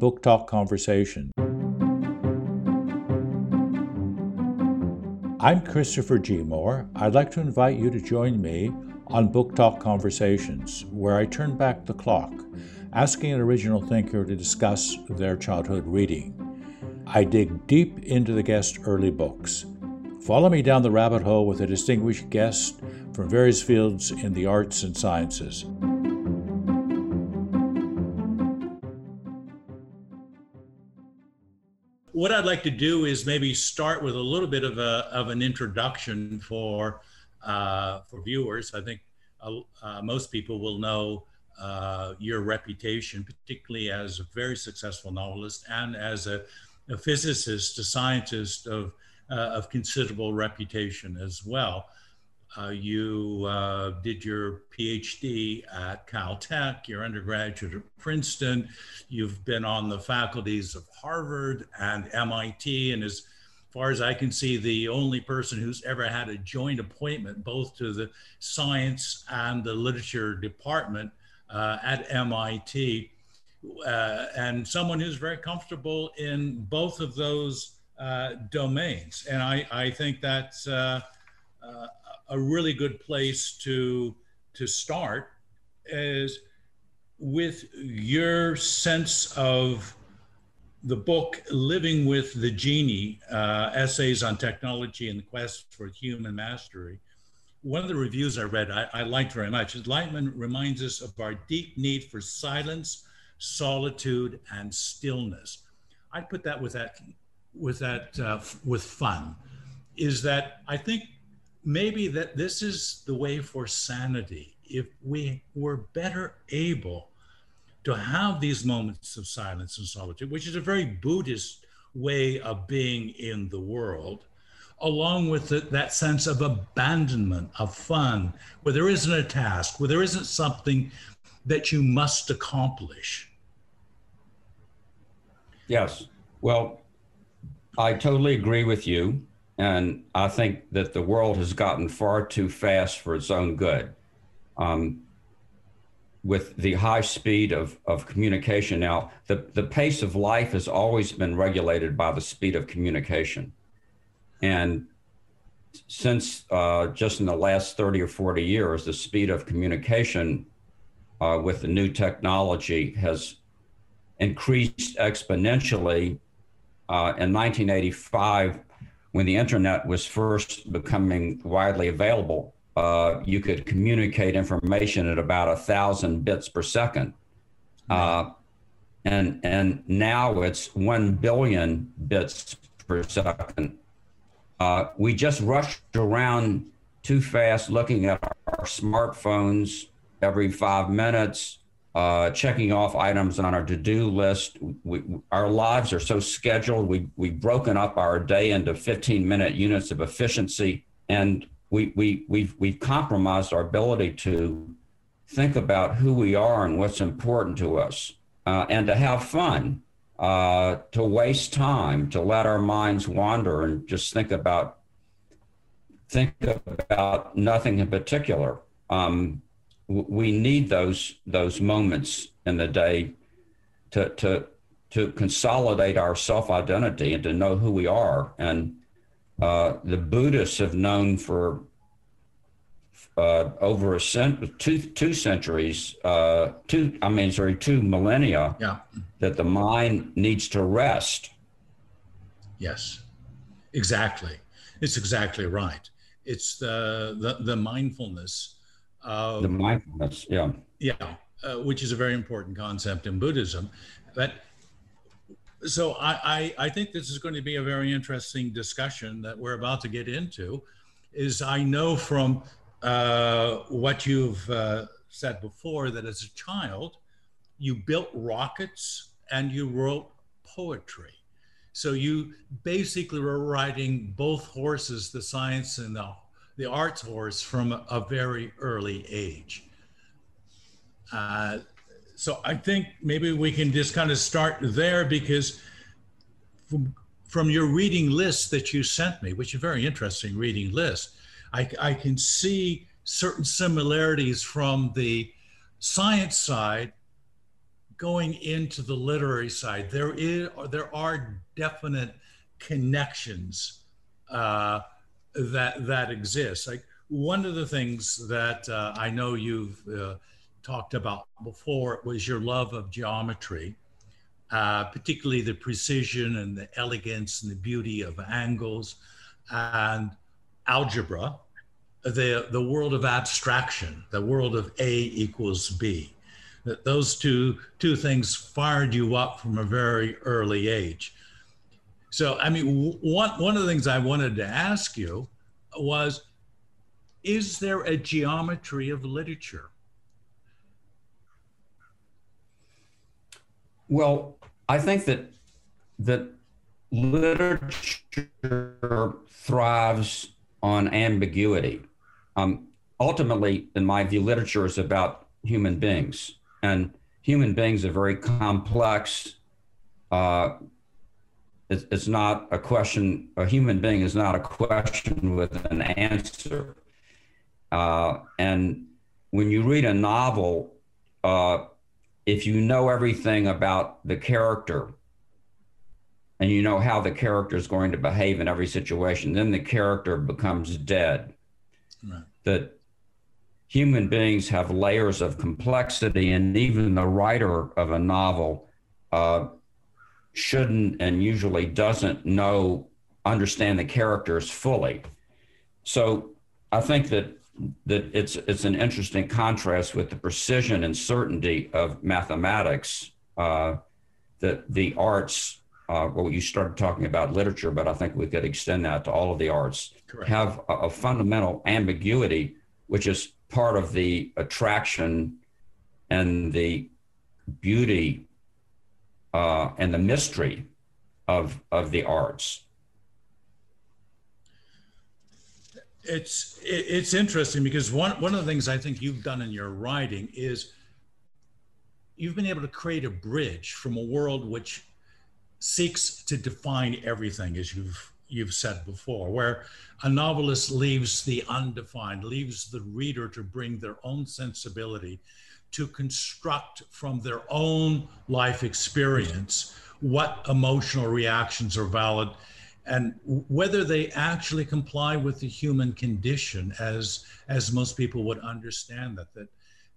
Book Talk Conversation. I'm Christopher G. Moore. I'd like to invite you to join me on Book Talk Conversations, where I turn back the clock, asking an original thinker to discuss their childhood reading. I dig deep into the guest's early books. Follow me down the rabbit hole with a distinguished guest from various fields in the arts and sciences. What I'd like to do is maybe start with a little bit of a of an introduction for uh, for viewers. I think uh, uh, most people will know uh, your reputation, particularly as a very successful novelist and as a, a physicist, a scientist of uh, of considerable reputation as well. Uh, you uh, did your PhD at Caltech, your undergraduate at Princeton. You've been on the faculties of Harvard and MIT, and as far as I can see, the only person who's ever had a joint appointment both to the science and the literature department uh, at MIT, uh, and someone who's very comfortable in both of those uh, domains. And I, I think that's uh, a really good place to to start is with your sense of the book living with the genie uh, essays on technology and the quest for human mastery. One of the reviews i read i, I liked very much. Lightman reminds us of our deep need for silence solitude and stillness. I put that with that with that uh, with fun is that i think maybe that this is the way for sanity. If we were better able to have these moments of silence and solitude, which is a very Buddhist way of being in the world, along with the, that sense of abandonment, of fun, where there isn't a task, where there isn't something that you must accomplish. Yes. Well, I totally agree with you. And I think that the world has gotten far too fast for its own good. Um, with the high speed of, of communication now, the, the pace of life has always been regulated by the speed of communication. And since uh, just in the last 30 or 40 years, the speed of communication uh, with the new technology has increased exponentially. Uh, in 1985, when the internet was first becoming widely available, uh, you could communicate information at about a thousand bits per second. Uh, and, and now it's 1 billion bits per second. Uh, we just rushed around too fast looking at our smartphones every five minutes, uh, checking off items on our to-do list. We, our lives are so scheduled. We we've broken up our day into 15-minute units of efficiency, and we we we've we've compromised our ability to think about who we are and what's important to us, uh, and to have fun, uh, to waste time, to let our minds wander, and just think about think about nothing in particular. Um, we need those those moments in the day to to to consolidate our self identity and to know who we are. And uh, the Buddhists have known for uh, over a cent two two centuries, uh, two I mean sorry two millennia, yeah. that the mind needs to rest. Yes, exactly. It's exactly right. It's the the, the mindfulness the mindfulness, yeah. Yeah, uh, which is a very important concept in Buddhism. But so I, I, I think this is going to be a very interesting discussion that we're about to get into. Is I know from uh, what you've uh, said before that as a child, you built rockets and you wrote poetry. So you basically were riding both horses, the science and the the arts horse from a, very early age. Uh, so I think maybe we can just kind of start there because from, from your reading list that you sent me, which is a very interesting reading list, I, I can see certain similarities from the science side going into the literary side, there is there are definite connections uh, that that exist. Like one of the things that uh, I know you've uh, talked about before was your love of geometry, uh, particularly the precision and the elegance and the beauty of angles and algebra, the, the world of abstraction, the world of A equals B. That those two, two things fired you up from a very early age. So, I mean, one, one of the things I wanted to ask you was Is there a geometry of literature? Well, I think that that literature thrives on ambiguity. Um, ultimately, in my view, literature is about human beings, and human beings are very complex. Uh, it's, it's not a question. A human being is not a question with an answer. Uh, and when you read a novel, uh, if you know everything about the character and you know how the character is going to behave in every situation, then the character becomes dead. Right. That human beings have layers of complexity, and even the writer of a novel uh, shouldn't and usually doesn't know, understand the characters fully. So I think that that it's it's an interesting contrast with the precision and certainty of mathematics uh, that the arts uh, well you started talking about literature but i think we could extend that to all of the arts Correct. have a, a, fundamental ambiguity which is part of the attraction and the beauty uh, and the mystery of of the arts. It's it's interesting because one one of the things I think you've done in your writing is you've been able to create a bridge from a world which seeks to define everything, as you've you've said before, where a novelist leaves the undefined, leaves the reader to bring their own sensibility, to construct from their own life experience what emotional reactions are valid and whether they actually comply with the human condition as as most people would understand that that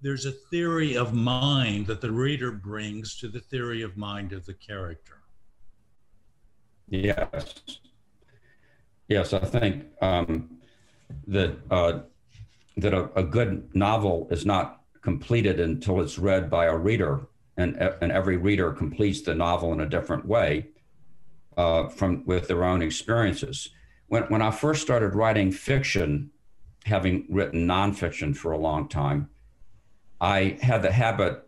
there's a theory of mind that the reader brings to the theory of mind of the character. Yes. Yes i think um, that uh, that a, a good novel is not completed until it's read by a reader and, and every reader completes the novel in a different way uh, from with their own experiences. When when I first started writing fiction, having written nonfiction for a long time, I had the habit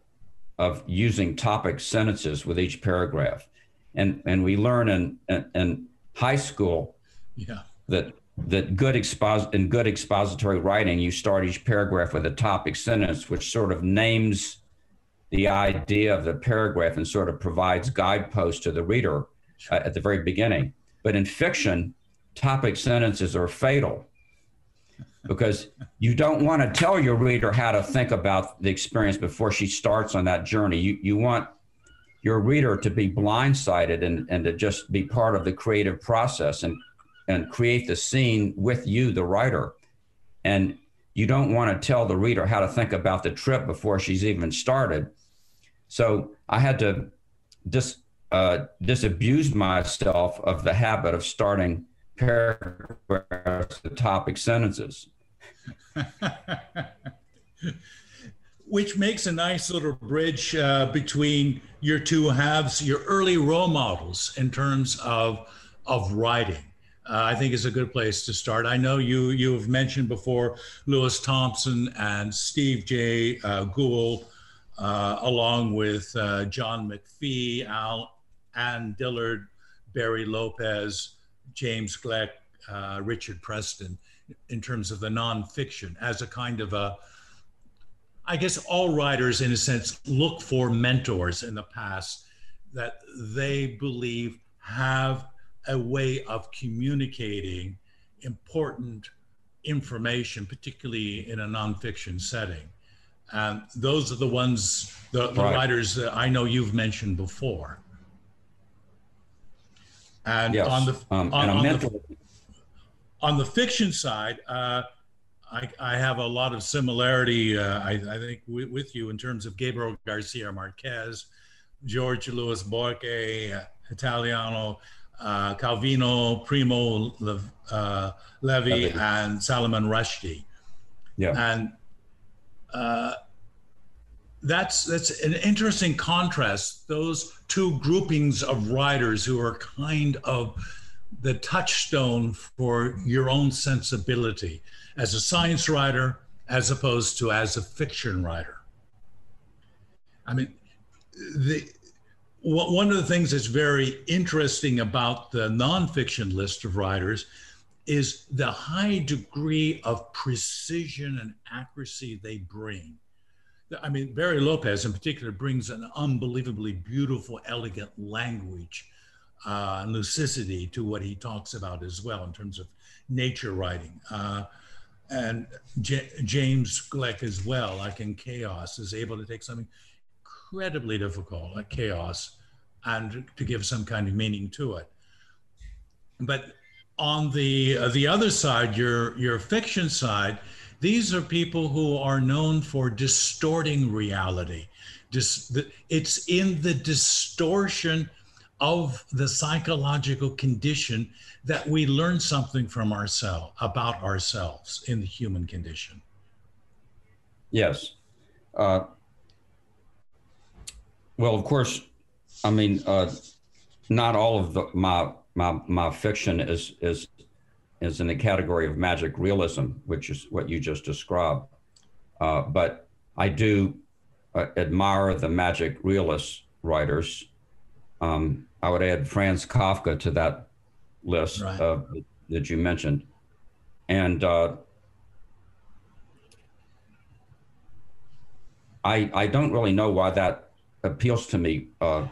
of using topic sentences with each paragraph, and and we learn in in, in high school yeah. that that good expos- in good expository writing, you start each paragraph with a topic sentence, which sort of names the idea of the paragraph and sort of provides guideposts to the reader uh, at the very beginning. But in fiction, topic sentences are fatal because you don't want to tell your reader how to think about the experience before she starts on that journey. You, you want your reader to be blindsided and, and to just be part of the creative process and, and create the scene with you, the writer. And you don't want to tell the reader how to think about the trip before she's even started. So I had to just uh, disabused myself of the habit of starting paragraphs with topic sentences. Which makes a nice little bridge uh, between your two halves, your early role models in terms of of writing. Uh, I think is a good place to start. I know you you have mentioned before Lewis Thomas and Steve J. Uh, Gould, uh, along with uh, John McPhee, Al Ann Dillard, Barry Lopez, James Gleick, uh, Richard Preston, in terms of the nonfiction as a kind of a, I guess all writers, in a sense, look for mentors in the past that they believe have a way of communicating important information, particularly in a nonfiction setting. And those are the ones, the, the Right. writers that I know you've mentioned before. And Yes. on the um, on, on the on the fiction side, uh, I, I have a lot of similarity, uh, I, I think, with, with you in terms of Gabriel Garcia Marquez, George Luis Borges, uh, Italiano, uh, Calvino, Primo Lev, uh, Levi, Levi. and Salman Rushdie. yeah, And uh, that's that's an interesting contrast. Those two groupings of writers who are kind of the touchstone for your own sensibility as a science writer, as opposed to as a fiction writer. I mean, the one of the things that's very interesting about the nonfiction list of writers is the high degree of precision and accuracy they bring. I mean, Barry Lopez in particular brings an unbelievably beautiful, elegant language uh, and lucidity to what he talks about as well in terms of nature writing. Uh, and J- James Gleick as well, like in Chaos, is able to take something incredibly difficult like Chaos and to give some kind of meaning to it. But on the uh, the other side, your your fiction side, these are people who are known for distorting reality. Dis- the, it's in the distortion of the psychological condition that we learn something from ourselves about ourselves in the human condition. yes. Uh, well, of course, I mean, uh, not all of the, my my my fiction is is is in the category of magic realism, which is what you just described. Uh, but I do uh, admire the magic realist writers. Um, I would add Franz Kafka to that list Right. uh, that you mentioned, and uh, I I don't really know why that appeals to me uh,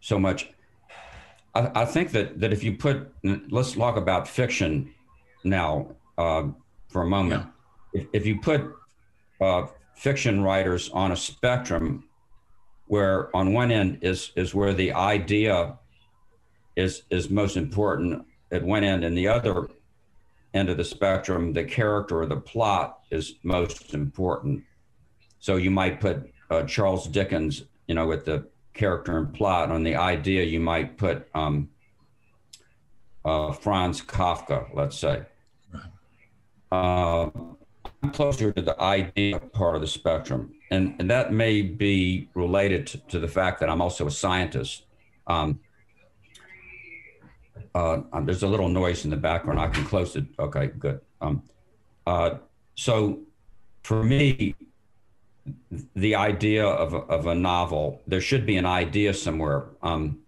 so much. I, I think that that if you put let's talk about fiction now uh, for a moment. If, if you put uh, fiction writers on a spectrum, where on one end is is where the idea is is most important at one end, and the other end of the spectrum, the character or the plot is most important. So you might put uh, Charles Dickens, you know, with the character and plot. On the idea, you might put um, uh, Franz Kafka, let's say. Uh, I'm closer to the idea part of the spectrum, and, and that may be related to, to the fact that I'm also a scientist. Um, uh, there's a little noise in the background. I can close it. Okay, good. Um, uh, so for me, the idea of a, of a novel, there should be an idea somewhere. Um,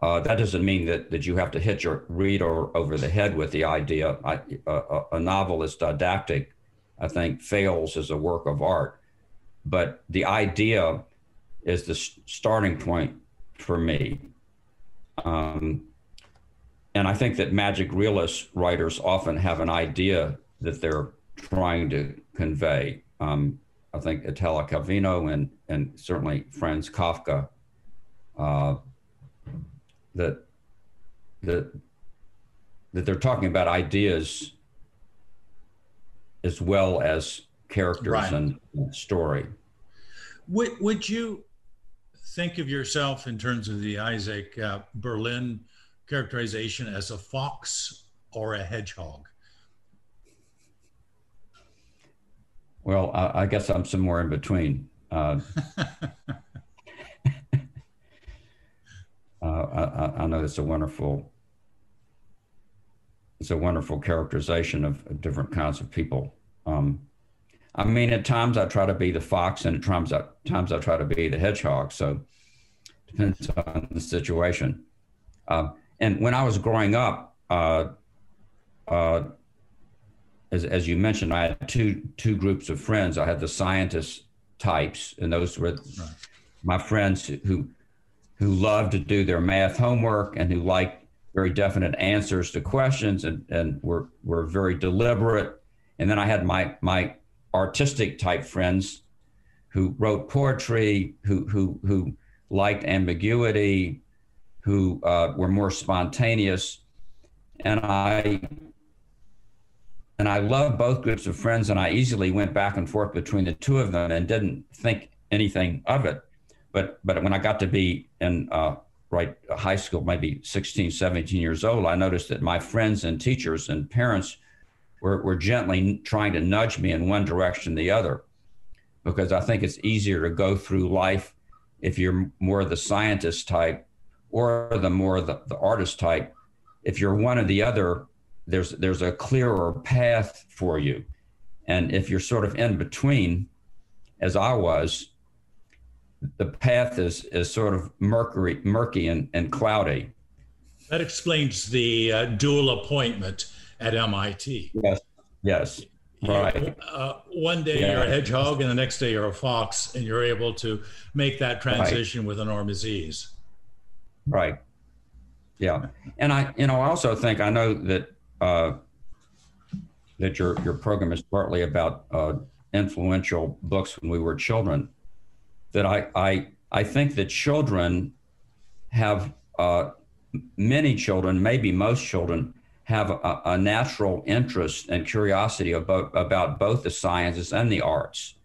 uh, that doesn't mean that, that you have to hit your reader over the head with the idea. I, a, a novel is didactic, I think, fails as a work of art. But the idea is the starting point for me. Um, and I think that magic realist writers often have an idea that they're trying to convey. Um, I think Italo Calvino and and certainly Franz Kafka uh, that that that they're talking about ideas as well as characters Right. and, story. Would, would you think of yourself in terms of the Isaac uh, Berlin characterization as a fox or a hedgehog? Well, I, I guess I'm somewhere in between. Uh, uh, I, I- know it's a wonderful, it's a wonderful characterization of, of different kinds of people. Um, I mean, at times I try to be the fox, and at times I, times I try to be the hedgehog. So depends on the situation. Uh, and when I was growing up, uh, uh, as, as you mentioned, I had two two groups of friends. I had the scientist types, and those were my friends who who loved to do their math homework and who liked very definite answers to questions and, and were were very deliberate. And then I had my my artistic type friends who wrote poetry, who who who liked ambiguity, who uh, were more spontaneous, and I and I loved both groups of friends, and I easily went back and forth between the two of them and didn't think anything of it. But but when I got to be in uh, right high school, maybe 16, 17 years old, I noticed that my friends and teachers and parents were, were gently trying to nudge me in one direction or the other because I think it's easier to go through life if you're more the scientist type or the more the, the artist type. If you're one or the other, there's there's a clearer path for you. And if you're sort of in between, as I was, the path is is sort of murky, murky and, and cloudy. That explains the uh, dual appointment at MIT. Yes. Yes. Right. Uh, one day yeah. you're a hedgehog, and the next day you're a fox, and you're able to make that transition right. with enormous ease. Right. Yeah, and I, you know, I also think I know that uh, that your your program is partly about uh, influential books when we were children. That I I I think that children have uh, many children, maybe most children, have a, a natural interest and curiosity about, about both the sciences and the arts.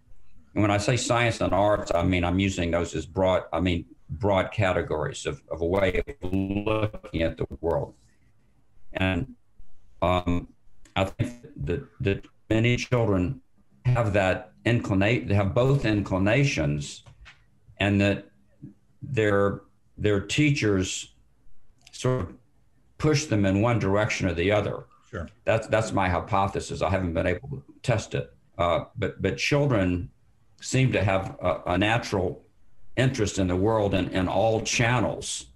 And when I say science and arts, I mean I'm using those as broad. I mean broad categories of, of a way of looking at the world. And um, I think that, that many children have that inclination, they have both inclinations, and that their their teachers sort of push them in one direction or the other. Sure. That's that's my hypothesis. I haven't been able to test it, uh, but but children seem to have a, a natural interest in the world and in, in all channels.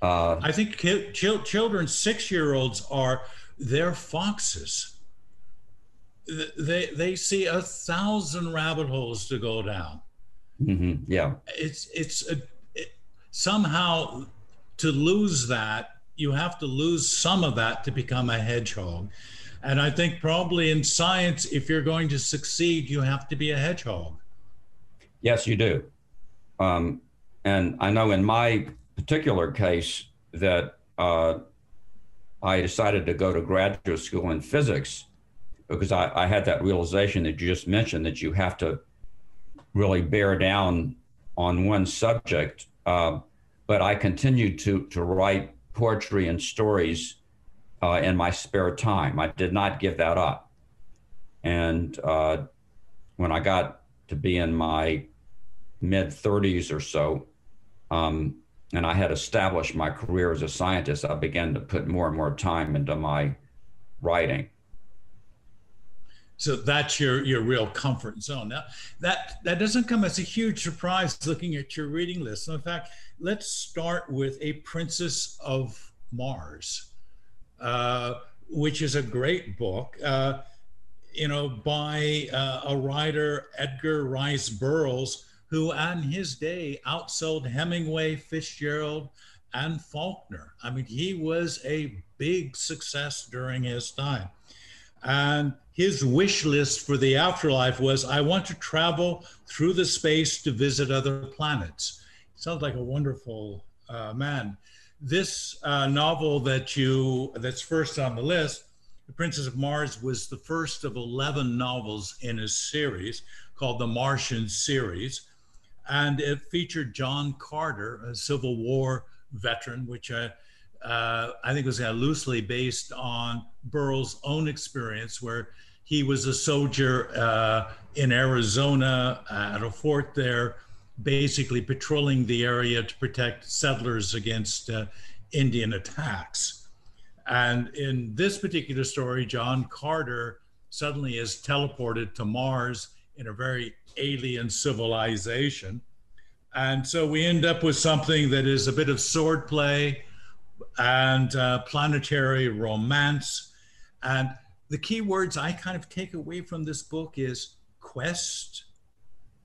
Uh, I think ki- ch- children, six year olds are they're foxes. They they see a thousand rabbit holes to go down. Mm-hmm. Yeah, it's it's a, it, somehow to lose that you have to lose some of that to become a hedgehog. And I think probably in science, if you're going to succeed, you have to be a hedgehog. Yes, you do. Um, and I know in my particular case that uh, I decided to go to graduate school in physics because I, I, had that realization that you just mentioned that you have to really bear down on one subject. Uh, but I continued to to write poetry and stories uh, in my spare time. I did not give that up. And uh, when I got to be in my mid 30s or so, um, and I had established my career as a scientist, I began to put more and more time into my writing. So that's your your real comfort zone. Now that that doesn't come as a huge surprise looking at your reading list. So In fact, let's start with A Princess of Mars, uh, which is a great book. Uh, you know, by uh, a writer, Edgar Rice Burroughs, who on his day outsold Hemingway, Fitzgerald, and Faulkner. I mean, he was a big success during his time. And his wish list for the afterlife was I want to travel through the space to visit other planets. Sounds like a wonderful uh, man. This uh, novel that you that's first on the list, The Princess of Mars, was the first of 11 novels in a series called the Martian series. And it featured John Carter, a Civil War veteran, which uh, uh, I think was uh, loosely based on Burroughs' own experience, where he was a soldier uh, in Arizona at a fort there, basically patrolling the area to protect settlers against uh, Indian attacks. And in this particular story, John Carter suddenly is teleported to Mars in a very alien civilization. And so we end up with something that is a bit of swordplay and uh, planetary romance. And the key words I kind of take away from this book is quest,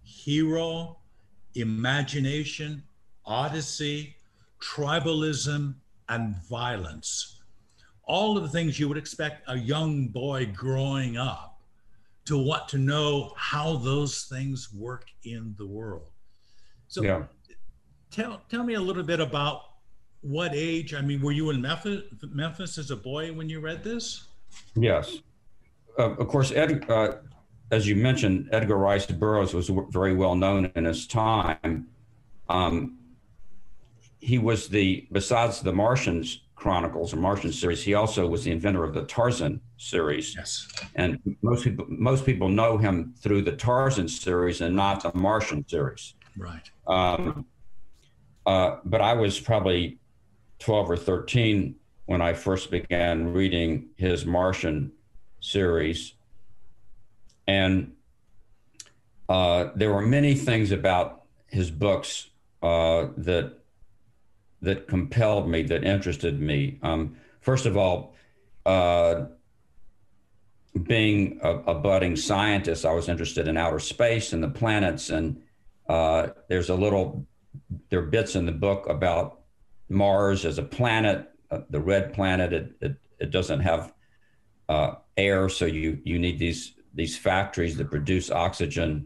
hero, imagination, odyssey, tribalism, and violence. All of the things you would expect a young boy growing up to want to know how those things work in the world. So yeah. tell tell me a little bit about what age. I mean, were you in Memphis, Memphis as a boy when you read this? Yes. Uh, of course, Ed, uh, as you mentioned, Edgar Rice Burroughs was very well known in his time. Um, he was the, besides the Martians Chronicles or Martian series, he also was the inventor of the Tarzan series. Yes. And most people, most people know him through the Tarzan series and not the Martian series. Right. Um, uh, but I was probably 12 or 13 when I first began reading his Martian series. And uh, there were many things about his books uh, that that compelled me, that interested me. Um, first of all, uh, being a, a, budding scientist, I was interested in outer space and the planets. And uh, there's a little, there are bits in the book about Mars as a planet, uh, the red planet. It, it, it doesn't have uh, air, so you you need these these factories that produce oxygen.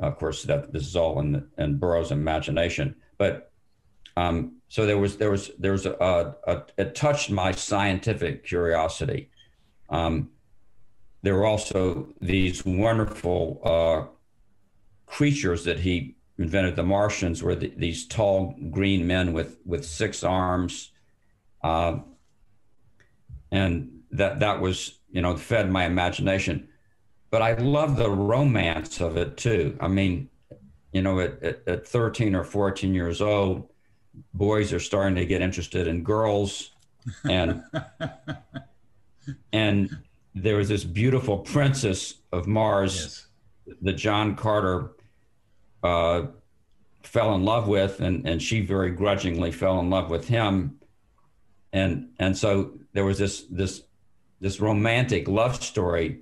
Of course, that this is all in in Burroughs' imagination, but um, so there was there was there was a, a, it touched my scientific curiosity. Um, there were also these wonderful uh, creatures that he invented. The Martians were the, these tall green men with with six arms, uh, and that that was you know fed my imagination. But I love the romance of it too. I mean, you know, at, at, at 13 or 14 years old, boys are starting to get interested in girls and and there was this beautiful princess of mars yes. that john carter uh, fell in love with and and she very grudgingly fell in love with him and and so there was this this this romantic love story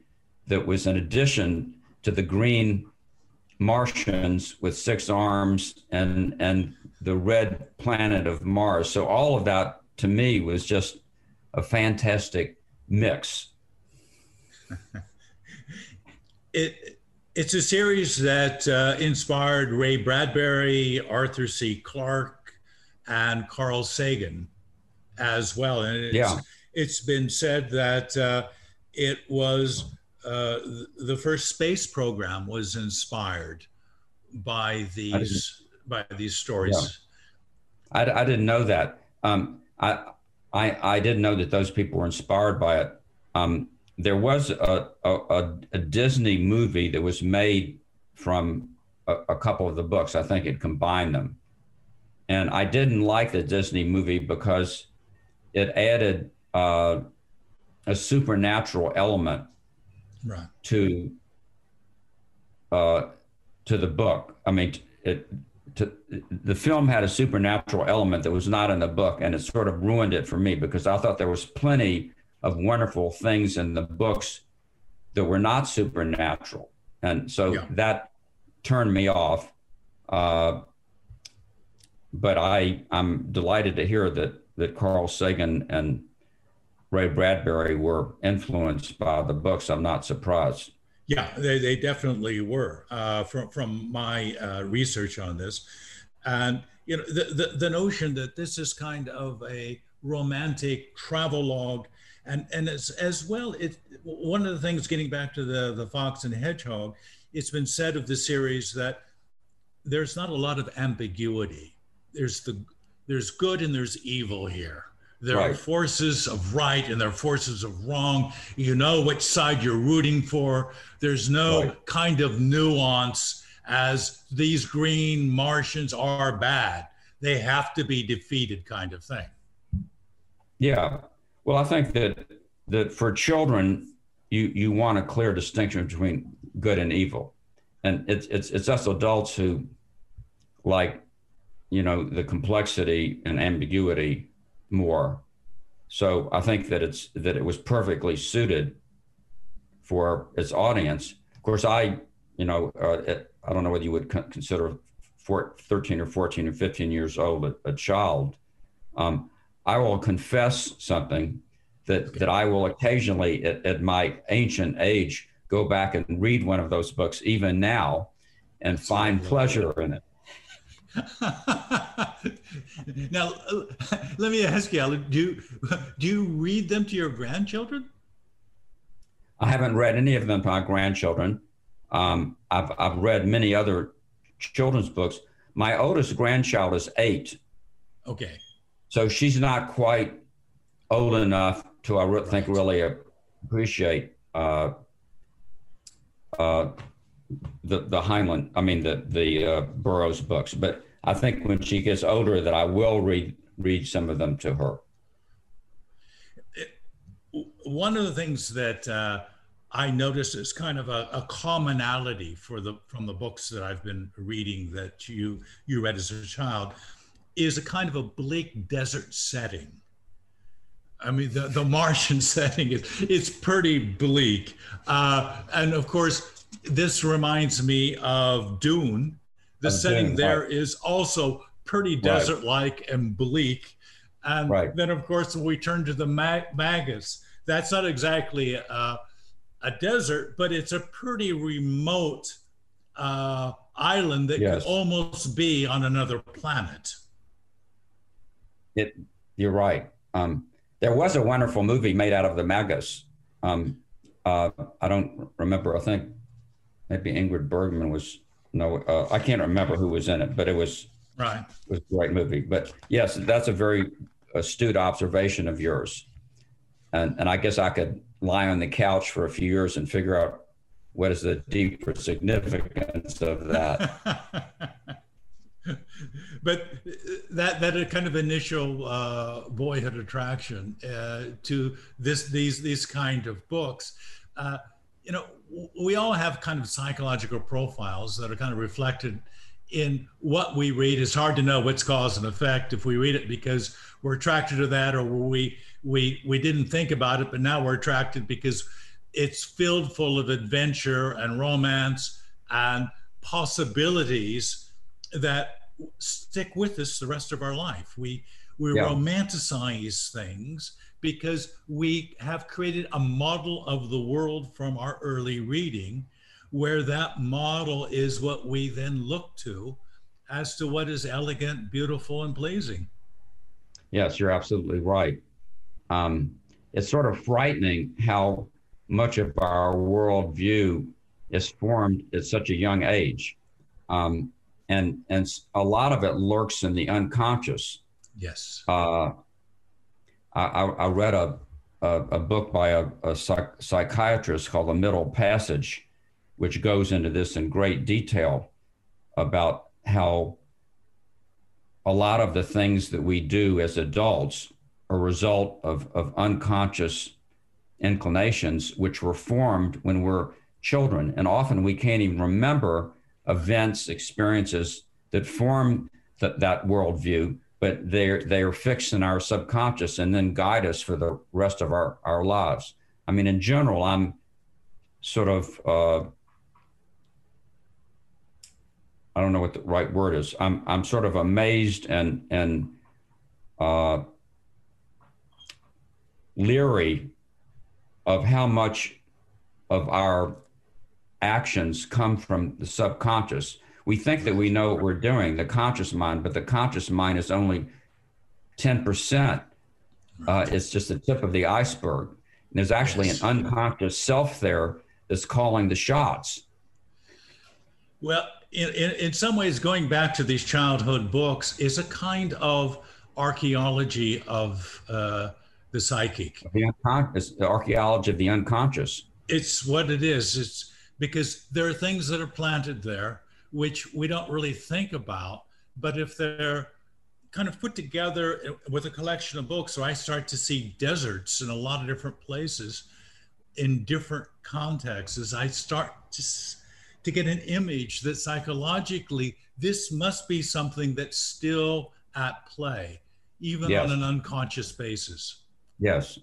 that was an addition to the green martians with six arms and and the red planet of Mars. So all of that to me was just a fantastic mix. it it's a series that uh, inspired Ray Bradbury, Arthur C. Clarke, and Carl Sagan as well. And it's, yeah. it's been said that uh, it was uh, the first space program was inspired by these by these stories. Yeah. I, I didn't know that. Um, I, I, I didn't know that those people were inspired by it. Um, there was a, a, a, Disney movie that was made from a, a, couple of the books. I think it combined them. And I didn't like the Disney movie because it added uh, a supernatural element right. to uh, to the book. I mean, it to, the film had a supernatural element that was not in the book, and it sort of ruined it for me because I thought there was plenty of wonderful things in the books that were not supernatural, and so yeah. that turned me off. Uh, but I I'm delighted to hear that that Carl Sagan and Ray Bradbury were influenced by the books. I'm not surprised. Yeah, they, they definitely were uh, from from my uh, research on this, and you know the, the, the notion that this is kind of a romantic travelogue, and and as as well, it one of the things getting back to the the fox and hedgehog, it's been said of the series that there's not a lot of ambiguity. There's the there's good and there's evil here there right. are forces of right and there are forces of wrong. You know which side you're rooting for. There's no right. kind of nuance as these green Martians are bad. They have to be defeated, kind of thing. Yeah. Well, I think that that for children, you you want a clear distinction between good and evil, and it's it's it's us adults who like, you know, the complexity and ambiguity more. So I think that it's that it was perfectly suited for its audience. Of course, I, you know, uh, I don't know whether you would consider four, 13 or 14 or 15 years old a, a child. Um, I will confess something that, that I will occasionally, at, at my ancient age, go back and read one of those books even now and find pleasure in it. now, let me ask you, Alan, do you, do you read them to your grandchildren? I haven't read any of them to my grandchildren. Um, I've, I've read many other children's books. My oldest grandchild is eight. Okay. So she's not quite old enough to, I right. think, really appreciate uh, uh, the the Heinlein, I mean the the uh, Burroughs books. But I think when she gets older, that I will read read some of them to her. one of the things that uh, I noticed is kind of a, a, commonality for the from the books that I've been reading that you you read as a child is a kind of a bleak desert setting. I mean, the, the Martian setting is it's pretty bleak, uh, and of course, this reminds me of Dune. The setting Dune, there right. is also pretty desert like right. and bleak. And right. then, of course, we turn to the Mag- Magus. That's not exactly a, a, desert, but it's a pretty remote uh, island that yes. could almost be on another planet. It, you're right. Um, there was a wonderful movie made out of the Magus. Um, uh, I don't remember. I think maybe Ingrid Bergman was no, uh, I can't remember who was in it, but it was right. It was a great movie. But yes, that's a very astute observation of yours, and and I guess I could lie on the couch for a few years and figure out what is the deeper significance of that. but that that kind of initial uh, boyhood attraction uh, to this these these kind of books, uh, you know, we all have kind of psychological profiles that are kind of reflected in what we read. It's hard to know what's cause and effect if we read it because we're attracted to that, or we we we didn't think about it, but now we're attracted because it's filled full of adventure and romance and possibilities that stick with us the rest of our life. We we yeah. romanticize things because we have created a model of the world from our early reading, where that model is what we then look to as to what is elegant, beautiful, and pleasing. Yes, you're absolutely right. Um, it's sort of frightening how much of our worldview is formed at such a young age. Um, and, and a lot of it lurks in the unconscious. Yes. Uh, I, I read a, a, a, book by a, a psych, psychiatrist called The Middle Passage, which goes into this in great detail about how a lot of the things that we do as adults are a result of, of unconscious inclinations, which were formed when we're children. And often we can't even remember events, experiences that form th- that worldview but they're they are fixed in our subconscious and then guide us for the rest of our our lives. I mean, in general, I'm sort of uh, I don't know what the right word is. I'm I'm sort of amazed and and uh, leery of how much of our actions come from the subconscious we think that we know what we're doing, the conscious mind, but the conscious mind is only 10%. Uh, it's just the tip of the iceberg. And there's actually an unconscious self there that's calling the shots. Well, in, in, in, some ways, going back to these childhood books is a kind of archaeology of uh, the psychic. The, uncon- the archaeology of the unconscious. It's what it is. It's because there are things that are planted there which we don't really think about. But if they're kind of put together with a collection of books, so I start to see deserts in a lot of different places in different contexts, I start to, to get an image that psychologically this must be something that's still at play, even yes. on an unconscious basis. Yes.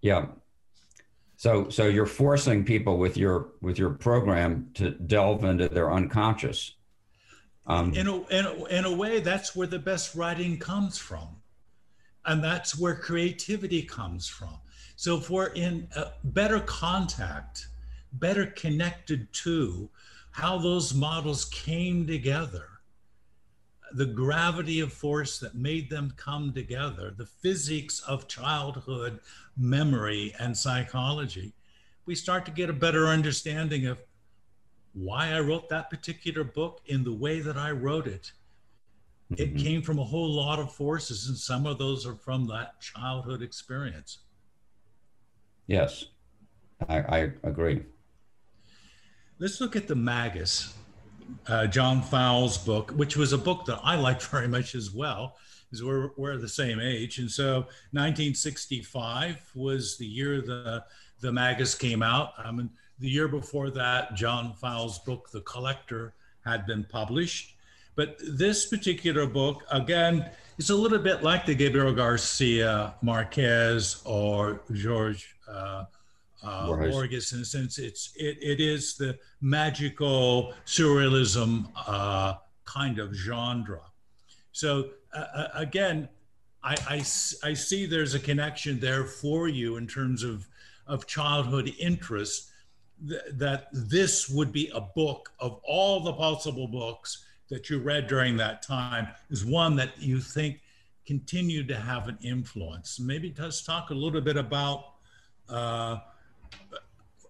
Yeah. So, so you're forcing people with your with your program to delve into their unconscious. Um, in, a, in, a, in a way, that's where the best writing comes from, and that's where creativity comes from. So, if we're in better contact better connected to how those models came together the gravity of force that made them come together, the physics of childhood memory and psychology, we start to get a better understanding of why I wrote that particular book in the way that I wrote it. It mm-hmm. came from a whole lot of forces, and some of those are from that childhood experience. Yes, I, I agree. Let's look at the Magus uh, John Fowles' book, which was a book that I liked very much as well, because we're, we're the same age. And so 1965 was the year the, the Magus came out. I mean, the year before that, John Fowles' book, The Collector, had been published. But this particular book, again, is a little bit like the Gabriel Garcia Marquez or George uh, uh, right. Borges in a sense. It's it, it is the magical surrealism uh, kind of genre. So uh, uh, again, I, I, I see there's a connection there for you in terms of of childhood interest. Th- that this would be a book of all the possible books that you read during that time is one that you think continued to have an influence. Maybe let's talk a little bit about uh,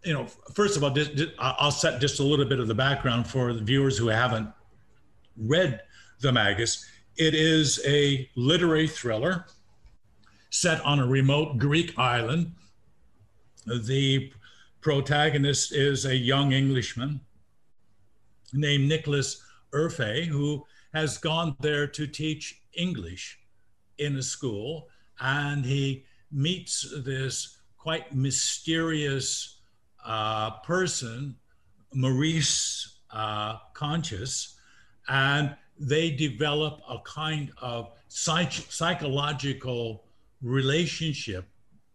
you know, first of all, I'll set just a little bit of the background for the viewers who haven't read The Magus. It is a literary thriller set on a remote Greek island. The protagonist is a young Englishman named Nicholas Urfe, who has gone there to teach English in a school. And he meets this quite mysterious uh, person, Maurice uh, Conchis, and they develop a kind of psych- psychological relationship,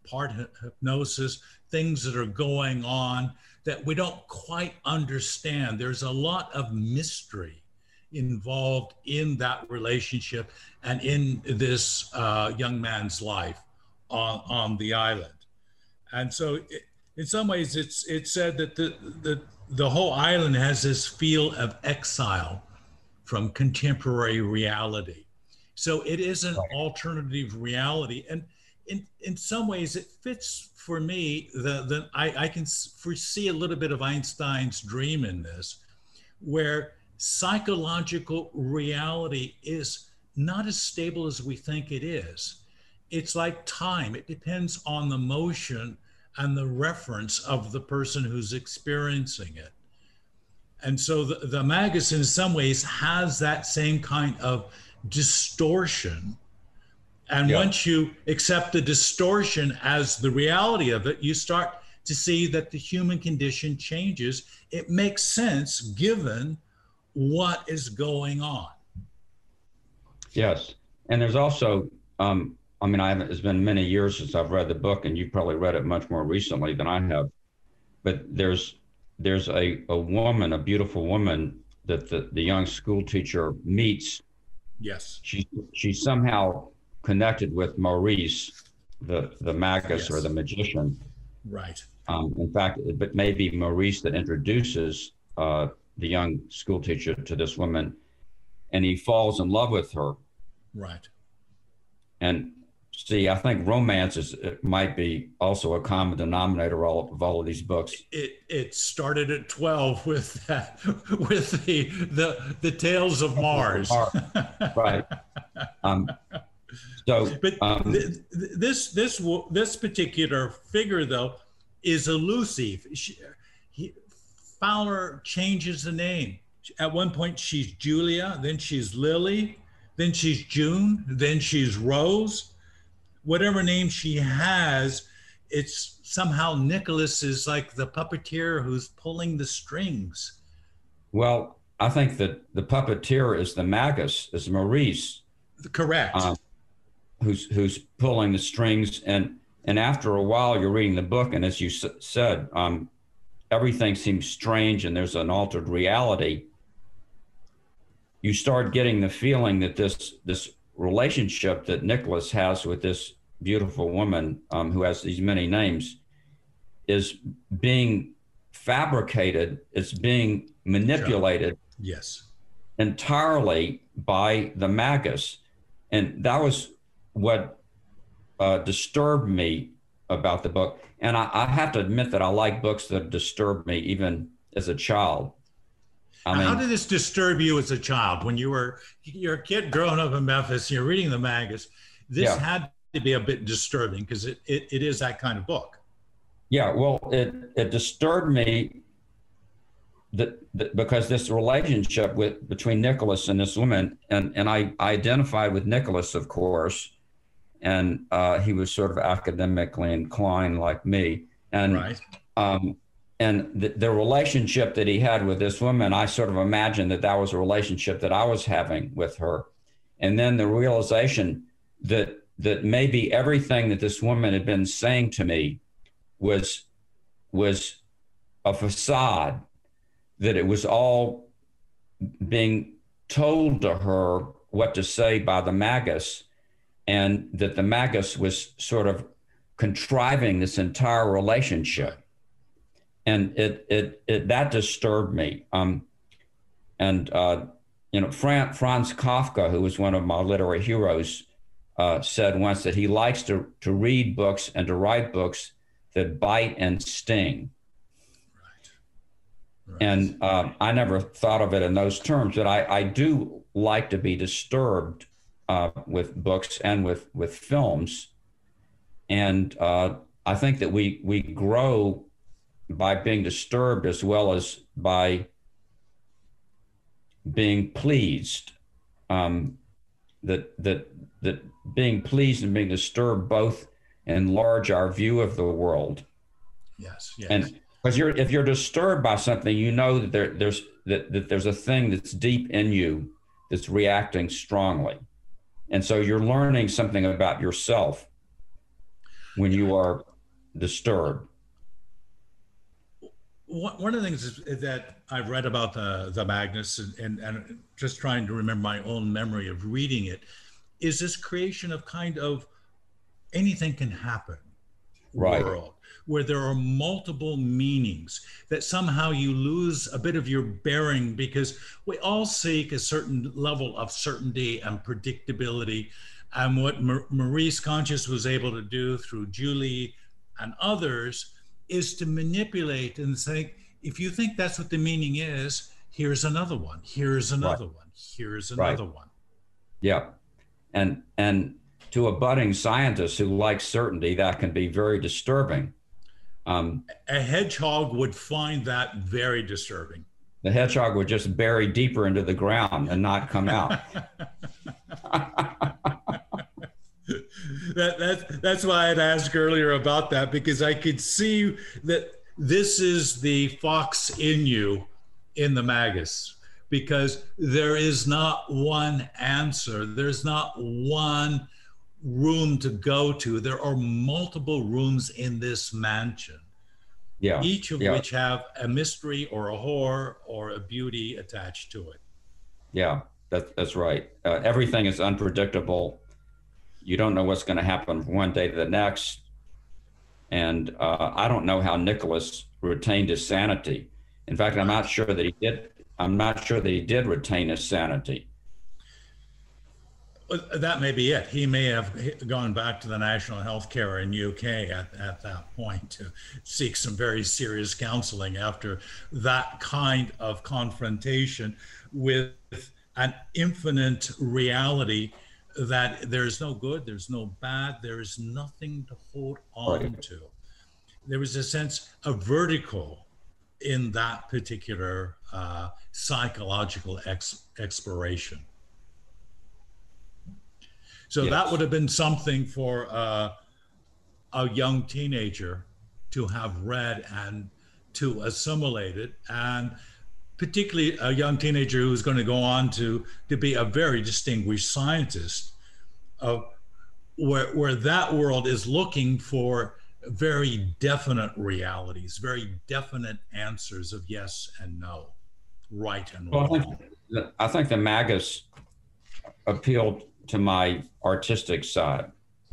part hypnosis, things that are going on that we don't quite understand. There's a lot of mystery involved in that relationship and in this uh, young man's life on, on the island. And so it, in some ways, it's it's said that the the the whole island has this feel of exile from contemporary reality. So it is an alternative reality, and in in some ways, it fits for me. The the I, I can foresee a little bit of Einstein's dream in this, where psychological reality is not as stable as we think it is. It's like time; it depends on the motion and the reference of the person who's experiencing it. And so the, the Magus, in some ways, has that same kind of distortion. And yeah. once you accept the distortion as the reality of it, you start to see that the human condition changes. It makes sense given what is going on. Yes. And there's also um, I mean, I haven't, it's been many years since I've read the book, and you've probably read it much more recently than I have. But there's there's a, a woman, a beautiful woman that the, the young school teacher meets. Yes. She she's somehow connected with Maurice, the the magus yes. or the magician. Right. Um, in fact, but maybe Maurice that introduces uh, the young school teacher to this woman, and he falls in love with her. Right. And see, I think romance is it might be also a common denominator all of all of these books. It it started at twelve with that, with the the the tales of Mars. right. Um, so, but um, th- this this this particular figure though is elusive. She, he, Fowler changes the name. At one point, she's Julia, then she's Lily, then she's June, then she's Rose whatever name she has, it's somehow Nicholas is like the puppeteer who's pulling the strings. Well, I think that the puppeteer is the Magus, is Maurice. Correct. Um, who's who's pulling the strings, and and after a while, you're reading the book, and as you s- said, um, everything seems strange, and there's an altered reality. You start getting the feeling that this this relationship that Nicholas has with this beautiful woman um, who has these many names is being fabricated, it's being manipulated. Yes. Entirely by the magus. And that was what uh, disturbed me about the book. And I, I, have to admit that I like books that disturb me even as a child. I mean, how did this disturb you as a child when you were you're a kid growing up in Memphis? And You're reading the Magus. This yeah. had to be a bit disturbing because it, it, it is that kind of book. Yeah, well, it it disturbed me that, that because this relationship with between Nicholas and this woman, and and I, I identified with Nicholas, of course, and uh, he was sort of academically inclined like me, and right. um, and the, the relationship that he had with this woman, I sort of imagined that that was a relationship that I was having with her, and then the realization that that maybe everything that this woman had been saying to me was was a facade that it was all being told to her what to say by the magus and that the magus was sort of contriving this entire relationship and it it, it that disturbed me. Um, and uh, you know, Fran, Franz Kafka, who was one of my literary heroes, uh, said once that he likes to to read books and to write books that bite and sting. Right. Right. And uh, I never thought of it in those terms, but I, I do like to be disturbed uh, with books and with with films, and uh, I think that we we grow by being disturbed as well as by being pleased. Um, that that that being pleased and being disturbed both enlarge our view of the world. Yes. yes. And because you're if you're disturbed by something, you know that there, there's that, that there's a thing that's deep in you that's reacting strongly. And so you're learning something about yourself when you are disturbed one of the things that I've read about the the Magus and, and, and just trying to remember my own memory of reading it is this creation of kind of anything can happen right. world where there are multiple meanings that somehow you lose a bit of your bearing because we all seek a certain level of certainty and predictability and what Maurice Conchis was able to do through Julie and others is to manipulate and say, if you think that's what the meaning is, here's another one, here's another right. one, here's another right. one. Yeah. And and to a budding scientist who likes certainty, that can be very disturbing. Um, a hedgehog would find that very disturbing. The hedgehog would just bury deeper into the ground and not come out. that, that's that's why I'd asked earlier about that because I could see that this is the fox in you in the magus because there is not one answer. There's not one room to go to. There are multiple rooms in this mansion yeah each of yeah. which have a mystery or a horror or a beauty attached to it. Yeah that, that's right. Uh, everything is unpredictable you don't know what's going to happen from one day to the next. And uh, I don't know how Nicholas retained his sanity. In fact, I'm not sure that he did. I'm not sure that he did retain his sanity. That may be it. He may have gone back to the National health care in UK at, at that point to seek some very serious counseling after that kind of confrontation with an infinite reality that there's no good, there's no bad, there is nothing to hold on right. to. There was a sense of vertical in that particular uh, psychological ex- exploration. So yes. that would have been something for uh, a young teenager to have read and to assimilate it and particularly a young teenager who's going to go on to to be a very distinguished scientist of where where that world is looking for very definite realities very definite answers of yes and no right and wrong well, I, think, I think the magus appealed to my artistic side.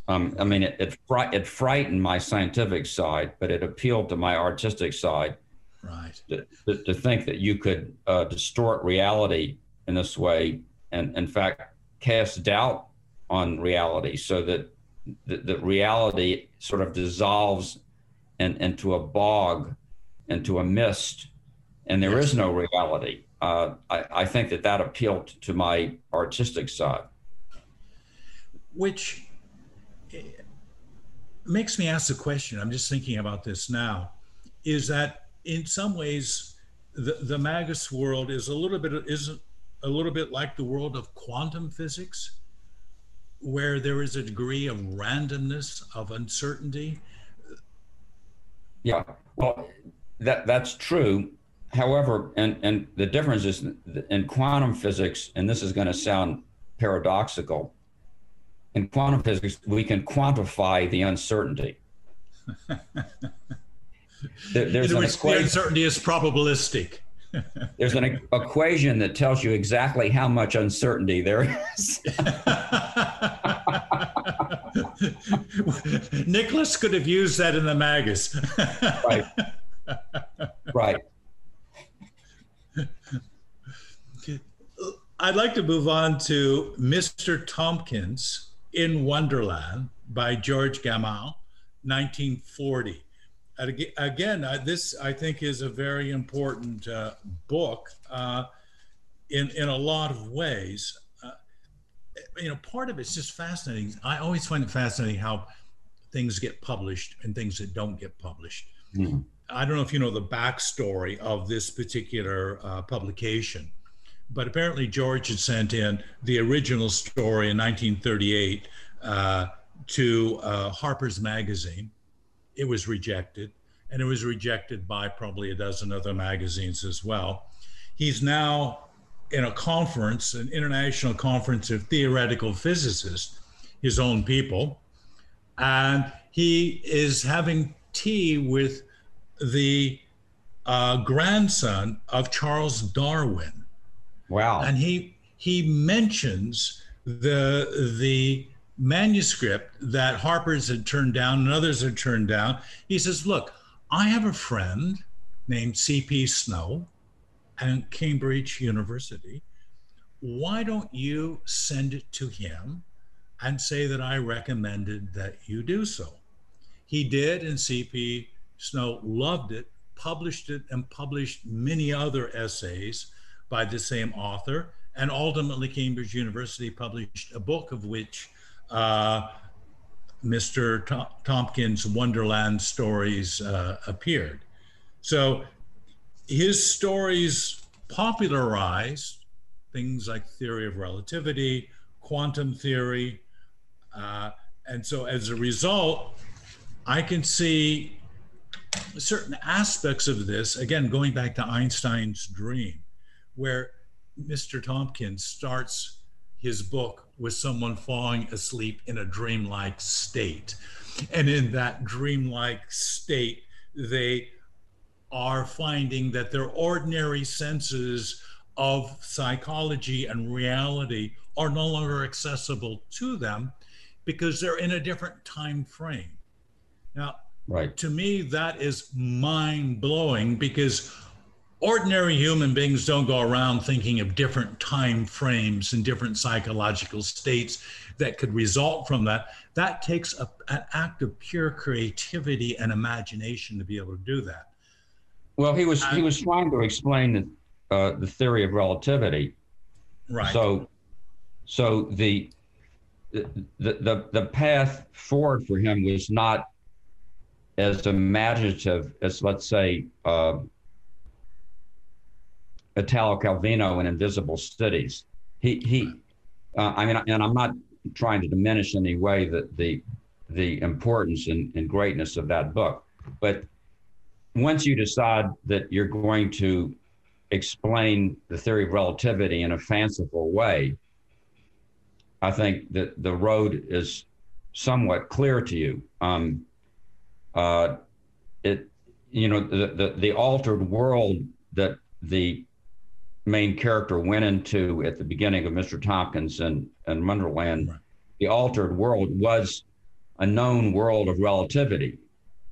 Um, I mean, it, it, it frightened my scientific side, but it appealed to my artistic side Right. To, to, to think that you could uh, distort reality in this way, and in fact, cast doubt on reality, so that that reality sort of dissolves in, into a bog, into a mist, and there yes. is no reality. Uh, I, I think that that appealed to my artistic side. Which eh, makes me ask the question. I'm just thinking about this now. Is that in some ways the, the Magus world is a little bit is a little bit like the world of quantum physics, where there is a degree of randomness of uncertainty. Yeah, well, that that's true. However, and and the difference is in quantum physics, and this is going to sound paradoxical. In quantum physics, we can quantify the uncertainty. there, there's which equation, the uncertainty is probabilistic. there's an equation that tells you exactly how much uncertainty there is. Nicholas could have used that in the magus. right. Right. I'd like to move on to Mr. Tompkins in Wonderland by George Gamow, 1940 again, uh, this I think is a very important uh, book uh, in in a lot of ways. Uh, you know, part of it's just fascinating. I always find it fascinating how things get published and things that don't get published. Mm-hmm. I don't know if you know the backstory of this particular uh, publication, but apparently George had sent in the original story in 1938 uh, to Harper's Magazine it was rejected, and it was rejected by probably a dozen other magazines as well. He's now in a conference, an international conference of theoretical physicists, his own people, and he is having tea with the uh, grandson of Charles Darwin. Wow! And he he mentions the the manuscript that Harper's had turned down and others had turned down. He says, Look, I have a friend named C.P. Snow at Cambridge University. Why don't you send it to him and say that I recommended that you do so? He did, and C.P. Snow loved it, published it, and published many other essays by the same author. And ultimately, Cambridge University published a book of which uh, Mr. Tom- Tompkins' Wonderland stories uh, appeared. So his stories popularized things like theory of relativity, quantum theory. Uh, and so as a result, I can see certain aspects of this, again, going back to Einstein's dream, where Mr. Tompkins starts his book with someone falling asleep in a dreamlike state. And in that dreamlike state, they are finding that their ordinary senses of psychology and reality are no longer accessible to them because they're in a different time frame. Now, right. to me, that is mind blowing because ordinary human beings don't go around thinking of different time frames and different psychological states that could result from that. That takes a, an act of pure creativity and imagination to be able to do that. Well he was and, he was trying to explain the, uh, the theory of relativity. Right. So so the the, the the path forward for him was not as imaginative as let's say uh, Italo Calvino in Invisible Cities. He he. Uh, I mean, and I'm not trying to diminish in any way that the the importance and, and greatness of that book, but once you decide that you're going to explain the theory of relativity in a fanciful way, I think that the road is somewhat clear to you. Um, uh, it, you know, the, the, the altered world that the main character went into at the beginning of Mr. Tompkins and, and Wonderland, right. the altered world was a known world of relativity.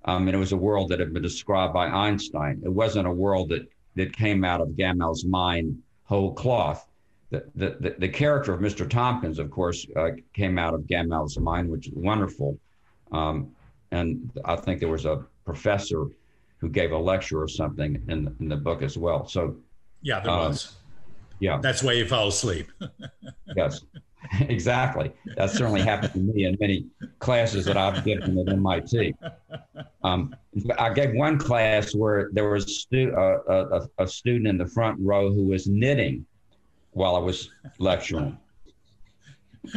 Um, and it was a world that had been described by Einstein. It wasn't a world that, that came out of Gamow's mind whole cloth. The, the, the, the character of Mr. Tompkins, of course, uh, came out of Gamow's mind, which is wonderful. Um, and I think there was a professor who gave a lecture or something in, in the book as well. So, yeah, there uh, was. Yeah. That's why you fell asleep. yes. exactly. That certainly happened to me in many classes that I've given at MIT. Um, I gave one class where there was stu- uh, a, a, student in the front row who was knitting while I was lecturing.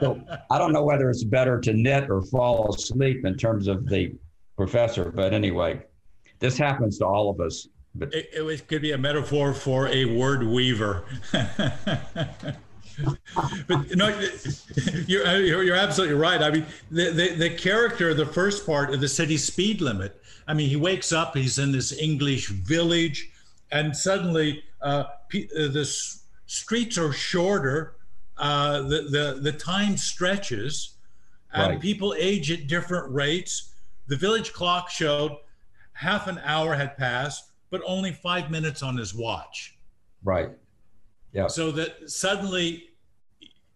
so I don't know whether it's better to knit or fall asleep in terms of the professor, but anyway, this happens to all of us. But it, it could be a metaphor for a word weaver. but no, you're, you're, you're absolutely right. I mean, the, the, the character, the first part of the city speed limit. I mean, he wakes up, he's in this English village, and suddenly uh, uh the streets are shorter, uh, the, the, the time stretches, and right. people age at different rates. The village clock showed half an hour had passed, but only five minutes on his watch. Right. Yeah. So that suddenly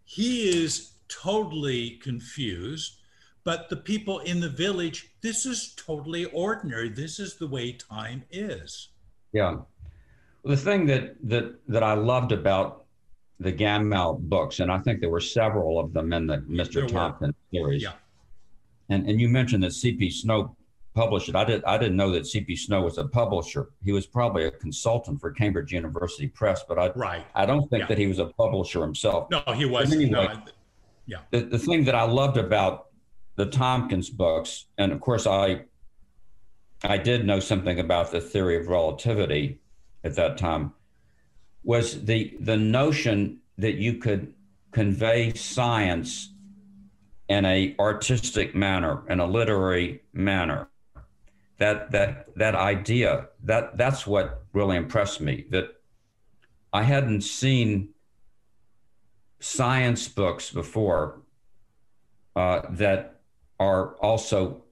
he is totally confused, but the people in the village, this is totally ordinary. This is the way time is. Yeah. The thing that that that I loved about the Gamow books, and I think there were several of them in the Mr. Tompkins series. Yeah. And and you mentioned that C.P. Snow publish it. I did I didn't know that C.P. Snow was a publisher. He was probably a consultant for Cambridge University Press, but I right. I don't think yeah. that he was a publisher himself. No, he was. Anyway, no, yeah. The, the thing that I loved about the Tompkins books, and of course I I did know something about the theory of relativity at that time, was the the notion that you could convey science in a artistic manner, in a literary manner that that that idea that that's what really impressed me that I hadn't seen science books before uh, that are also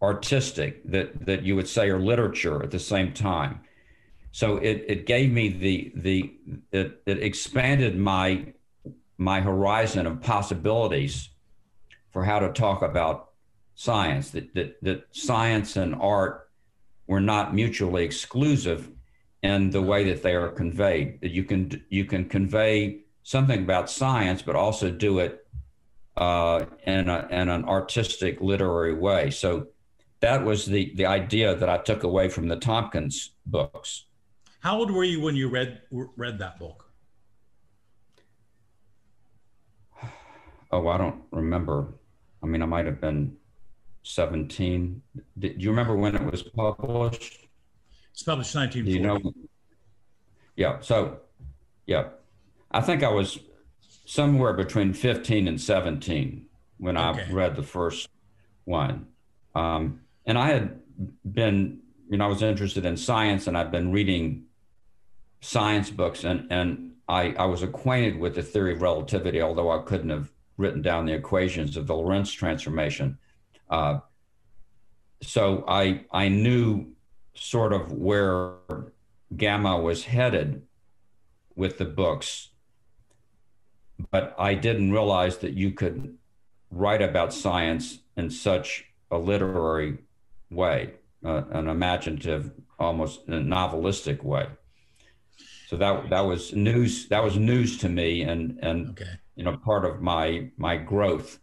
artistic that that you would say are literature at the same time. So it, it gave me the the it, it expanded my my horizon of possibilities for how to talk about science, that, that, that science and art were not mutually exclusive in the way that they are conveyed. That you can you can convey something about science, but also do it uh, in, a, in an artistic, literary way. So that was the the idea that I took away from the Tompkins books. How old were you when you read read that book? Oh, I don't remember. I mean, I might have been 17. Do you remember when it was published? It's published 1940. Do you know? Yeah. So, yeah, I think I was somewhere between 15 and 17 when okay. I read the first one. Um, and I had been, you know, I was interested in science and I've been reading science books and, and I, I was acquainted with the theory of relativity, although I couldn't have written down the equations of the Lorentz transformation. Uh, so I I knew sort of where Gamow was headed with the books, but I didn't realize that you could write about science in such a literary way, uh, an imaginative, almost novelistic way. So that that was news. That was news to me, and and okay. you know part of my my growth.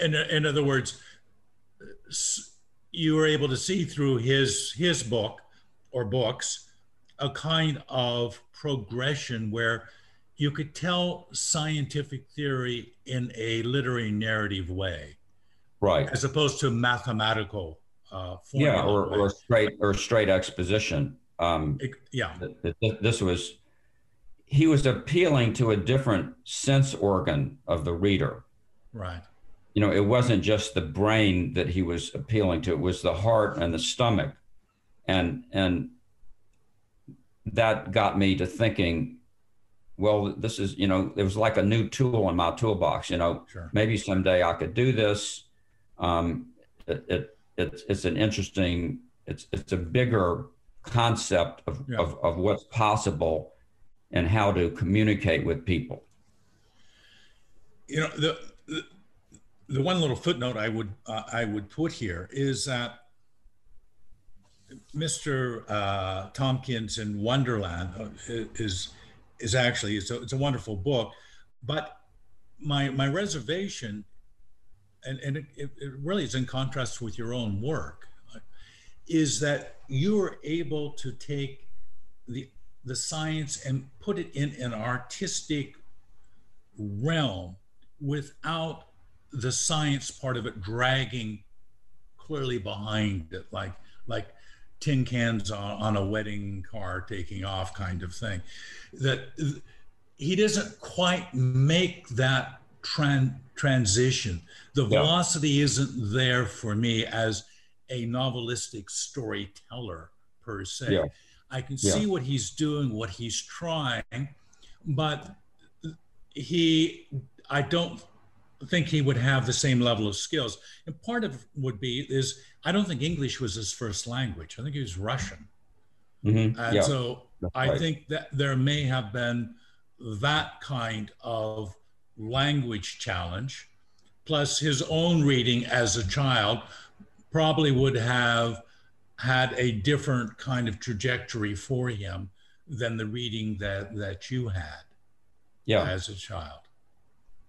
In in other words, you were able to see through his his book or books a kind of progression where you could tell scientific theory in a literary narrative way. Right. As opposed to mathematical uh, yeah or, or straight or straight exposition. Um, it, yeah. this was he was appealing to a different sense organ of the reader. Right you know, it wasn't just the brain that he was appealing to; it was the heart and the stomach, and and that got me to thinking. Well, this is you know, it was like a new tool in my toolbox. You know, sure. maybe someday I could do this. Um, it, it it's it's an interesting it's it's a bigger concept of, yeah. of, of what's possible and how to communicate with people. You know the, the one little footnote I would uh, I would put here is that Mr. Uh, Tompkins in Wonderland uh, is is actually it's a, it's a wonderful book, but my my reservation, and and it, it really is in contrast with your own work, is that you are able to take the the science and put it in an artistic realm without the science part of it dragging clearly behind it, like like tin cans on, on a wedding car taking off kind of thing. That he doesn't quite make that tran- transition. The yeah. velocity isn't there for me as a novelistic storyteller per se. Yeah. I can yeah. see what he's doing, what he's trying, but he, I don't think he would have the same level of skills. And part of would be is I don't think English was his first language. I think he was Russian. Mm-hmm. And yeah, so I right. think that there may have been that kind of language challenge, plus his own reading as a child probably would have had a different kind of trajectory for him than the reading that that you had yeah. as a child.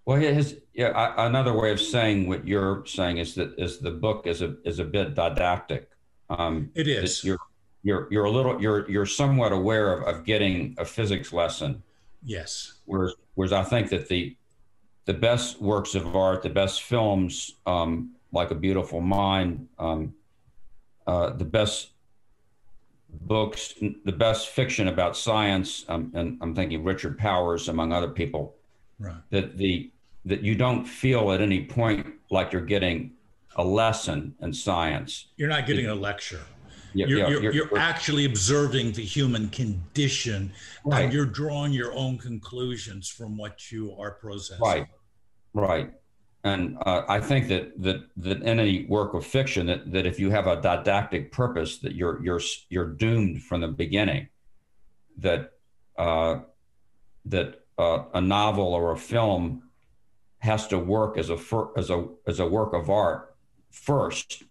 Well, his yeah. I, another way of saying what you're saying is that is the book is a is a bit didactic. Um, it is. You're you're you're a little you're you're somewhat aware of, of getting a physics lesson. Yes. Whereas whereas I think that the the best works of art, the best films, um, like A Beautiful Mind, um, uh, the best books, the best fiction about science, um, and I'm thinking Richard Powers, among other people. Right. That the that you don't feel at any point like you're getting a lesson in science. You're not getting a lecture. You're, you're, you're, you're, actually observing the human condition right. and you're drawing your own conclusions from what you are processing. Right, right. And uh, I think that, that that in any work of fiction, that, that if you have a didactic purpose, that you're you're you're doomed from the beginning. That uh, that uh, a novel or a film has to work as a as a as a work of art first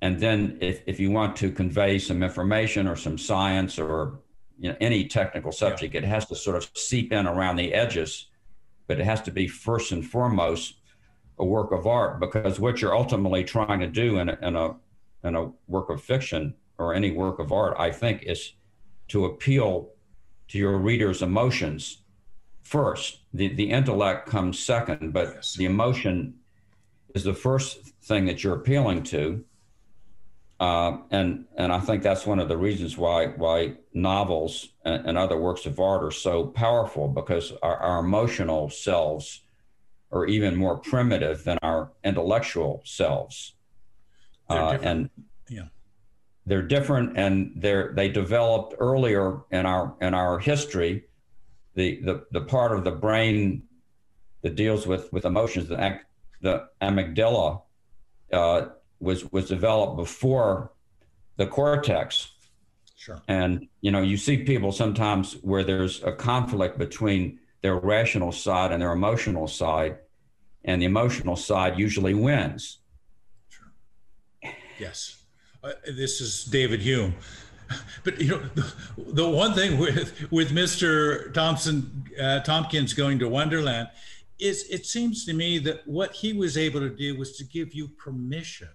and then if, if you want to convey some information or some science or you know any technical subject yeah. it has to sort of seep in around the edges but it has to be first and foremost a work of art because what you're ultimately trying to do in a, in a in a work of fiction or any work of art i think is to appeal to your reader's emotions first. The, the intellect comes second, but yes. the emotion is the first thing that you're appealing to. Uh, and and I think that's one of the reasons why why novels and, and other works of art are so powerful because our, our, emotional selves are even more primitive than our intellectual selves. Uh, and yeah, they're different, and they're they developed earlier in our in our history the, the, the part of the brain that deals with, with emotions, the, the amygdala, uh, was, was developed before the cortex. Sure. And, you know, you see people sometimes where there's a conflict between their rational side and their emotional side, and the emotional side usually wins. Sure. Yes. Uh, this is David Hume but you know, the, the, one thing with with Mr. Thompson uh, Tompkins going to Wonderland is it seems to me that what he was able to do was to give you permission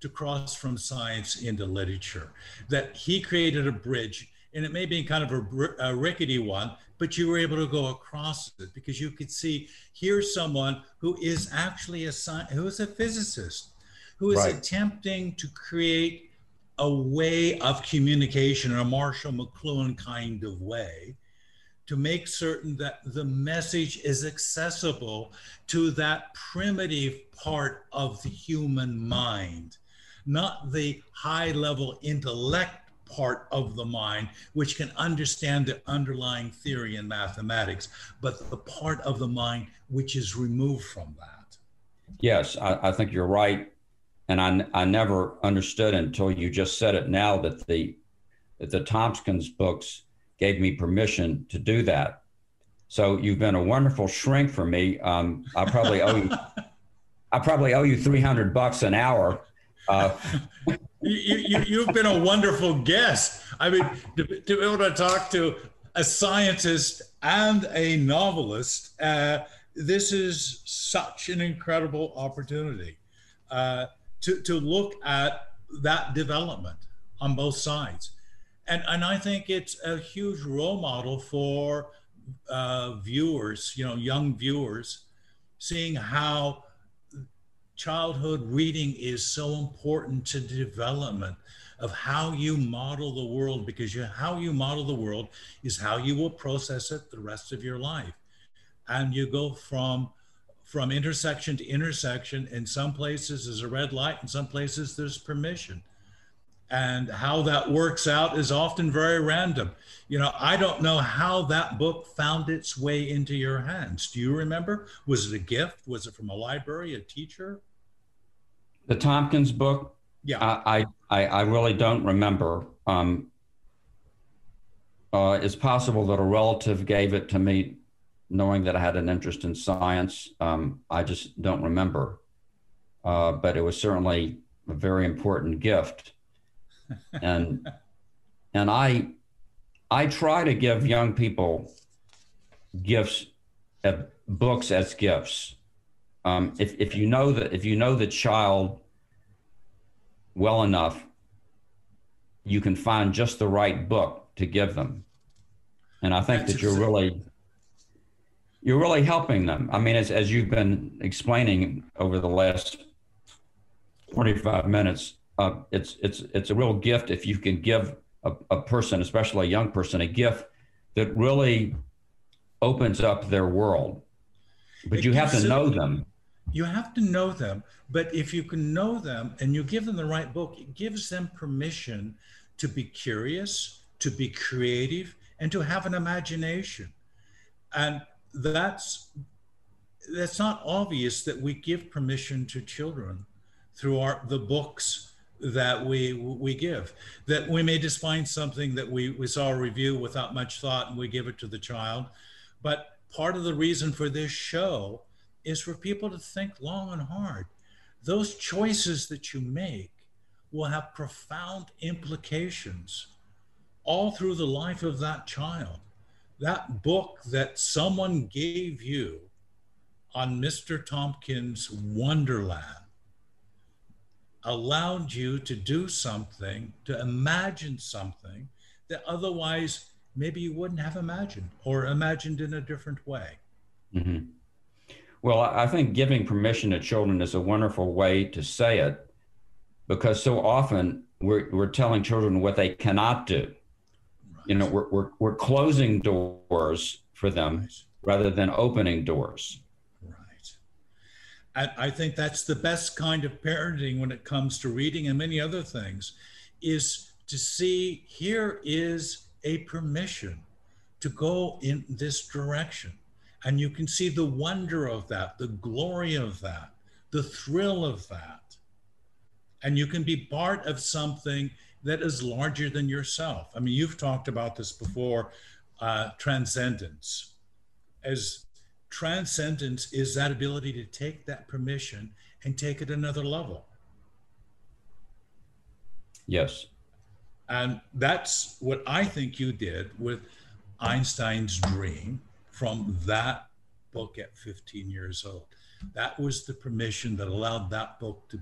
to cross from science into literature. That he created a bridge, and it may be kind of a, a rickety one, but you were able to go across it because you could see here's someone who is actually a who is a physicist who is right. attempting to create a way of communication a Marshall McLuhan kind of way to make certain that the message is accessible to that primitive part of the human mind, not the high level intellect part of the mind, which can understand the underlying theory in mathematics, but the part of the mind which is removed from that. Yes, I, I think you're right and I, I never understood until you just said it now that the that the Tompkins books gave me permission to do that. So you've been a wonderful shrink for me. Um, I probably owe you. I probably owe you three hundred bucks an hour. Uh, you, you, you've been a wonderful guest. I mean, to, to be able to talk to a scientist and a novelist, uh, this is such an incredible opportunity uh, to, to look at that development on both sides. And, and I think it's a huge role model for uh, viewers, you know, young viewers, seeing how childhood reading is so important to development of how you model the world because you, how you model the world is how you will process it the rest of your life and you go from from intersection to intersection in some places there's a red light in some places there's permission. And how that works out is often very random. You know i don't know how that book found its way into your hands. Do you remember? Was it a gift? Was it from a library a teacher? The tompkins book? Yeah. I i, I really don't remember. Um, uh, it's possible that a relative gave it to me knowing that i had an interest in science um, i just don't remember. Uh, but it was certainly a very important gift. And and I I try to give young people gifts, uh, books as gifts. Um, if if you know that if you know the child well enough, you can find just the right book to give them, and I think That's that you're really you're really helping them. I mean, as as you've been explaining over the last 45 minutes, uh, it's it's it's a real gift if you can give a, a person, especially a young person, a gift that really opens up their world. But it you have to know them. You have to know them. But if you can know them and you give them the right book, it gives them permission to be curious, to be creative, and to have an imagination. And that's that's not obvious that we give permission to children through our the books that we we give. That we may just find something that we, we saw a review without much thought and we give it to the child. But part of the reason for this show is for people to think long and hard. Those choices that you make will have profound implications all through the life of that child that book that someone gave you on mr tompkins wonderland allowed you to do something, to imagine something that otherwise maybe you wouldn't have imagined or imagined in a different way. Mm-hmm. Well, I think giving permission to children is a wonderful way to say it because so often we're, we're telling children what they cannot do. You know, we're, we're, we're closing doors for them right. rather than opening doors. Right. I, I, think that's the best kind of parenting when it comes to reading and many other things, is to see here is a permission to go in this direction. And you can see the wonder of that, the glory of that, the thrill of that. And you can be part of something that is larger than yourself. I mean, you've talked about this before uh, transcendence. As transcendence is that ability to take that permission and take it another level. Yes. And that's what I think you did with Einstein's dream from that book at 15 years old. That was the permission that allowed that book to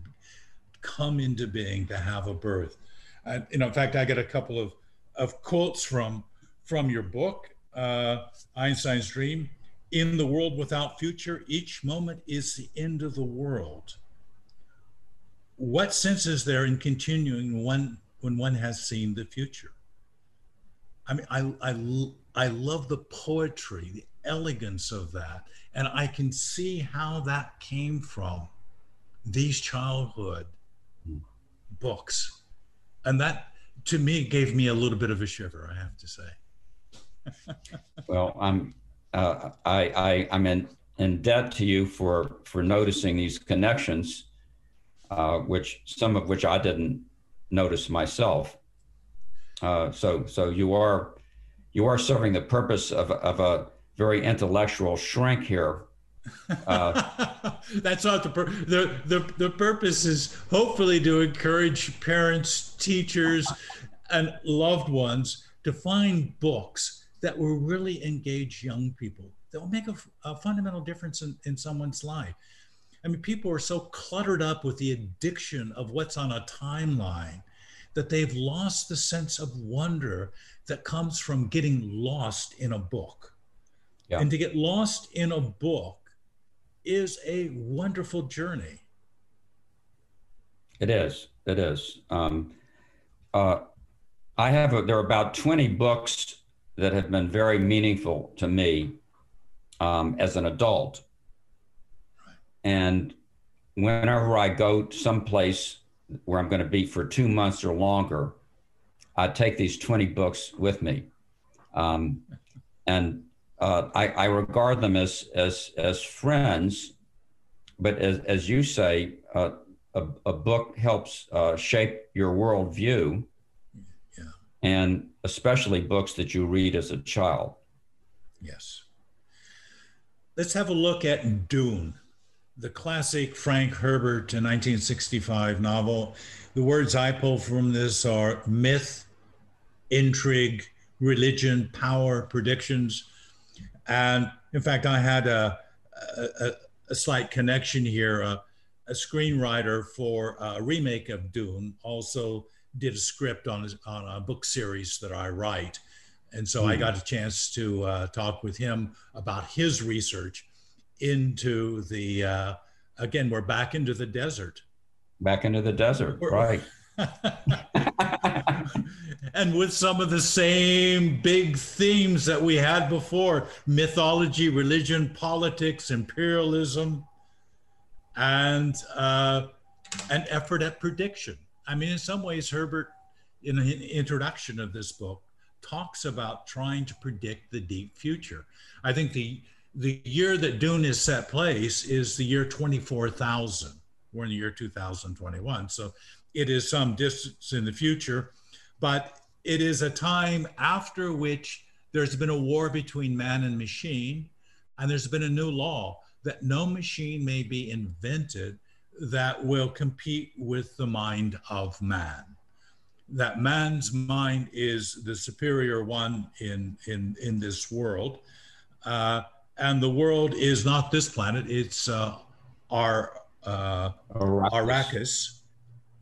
come into being, to have a birth. And, you know, in fact, I got a couple of, of quotes from, from your book, uh, Einstein's Dream in the world without future, each moment is the end of the world. What sense is there in continuing when, when one has seen the future? I mean, I, I, I love the poetry, the elegance of that. And I can see how that came from these childhood books. And that, to me, gave me a little bit of a shiver, I have to say. well, I'm uh, I, I I'm in in debt to you for for noticing these connections. uh, which some of which I didn't notice myself. Uh, so, so you are you are serving the purpose of, of a very intellectual shrink here. Uh, That's not the, pur- the the the purpose is hopefully to encourage parents, teachers, and loved ones to find books that will really engage young people that will make a, a fundamental difference in, in someone's life. I mean, people are so cluttered up with the addiction of what's on a timeline that they've lost the sense of wonder that comes from getting lost in a book. Yeah. And to get lost in a book is a wonderful journey. It is. It is. Um, uh, I have a, there are about 20 books that have been very meaningful to me um, as an adult. And whenever I go someplace where I'm going to be for two months or longer, I take these 20 books with me. Um, and uh, I, I, regard them as, as, as friends, but as, as you say, uh, a, a, book helps uh, shape your worldview, yeah. and especially books that you read as a child. Yes. Let's have a look at Dune, the classic Frank Herbert 1965 novel. The words I pull from this are myth, intrigue, religion, power, predictions. And in fact, I had a, a, a slight connection here. a screenwriter for a remake of Dune also did a script on a, on a book series that I write. And so mm. I hmm. got a chance to uh, talk with him about his research into the, uh, again, we're back into the desert. Back into the desert, we're, right. and with some of the same big themes that we had before mythology, religion, politics, imperialism, and uh, an effort at prediction. I mean, in some ways, Herbert, in the introduction of this book, talks about trying to predict the deep future. I think the the year that Dune is set place is the year 24,000. We're in the year 2021. So it is some distance in the future, but it is a time after which there's been a war between man and machine, and there's been a new law that no machine may be invented that will compete with the mind of man that man's mind is the superior one in in in this world, uh, and the world is not this planet; it's uh, our uh, Arrakis, Arrakis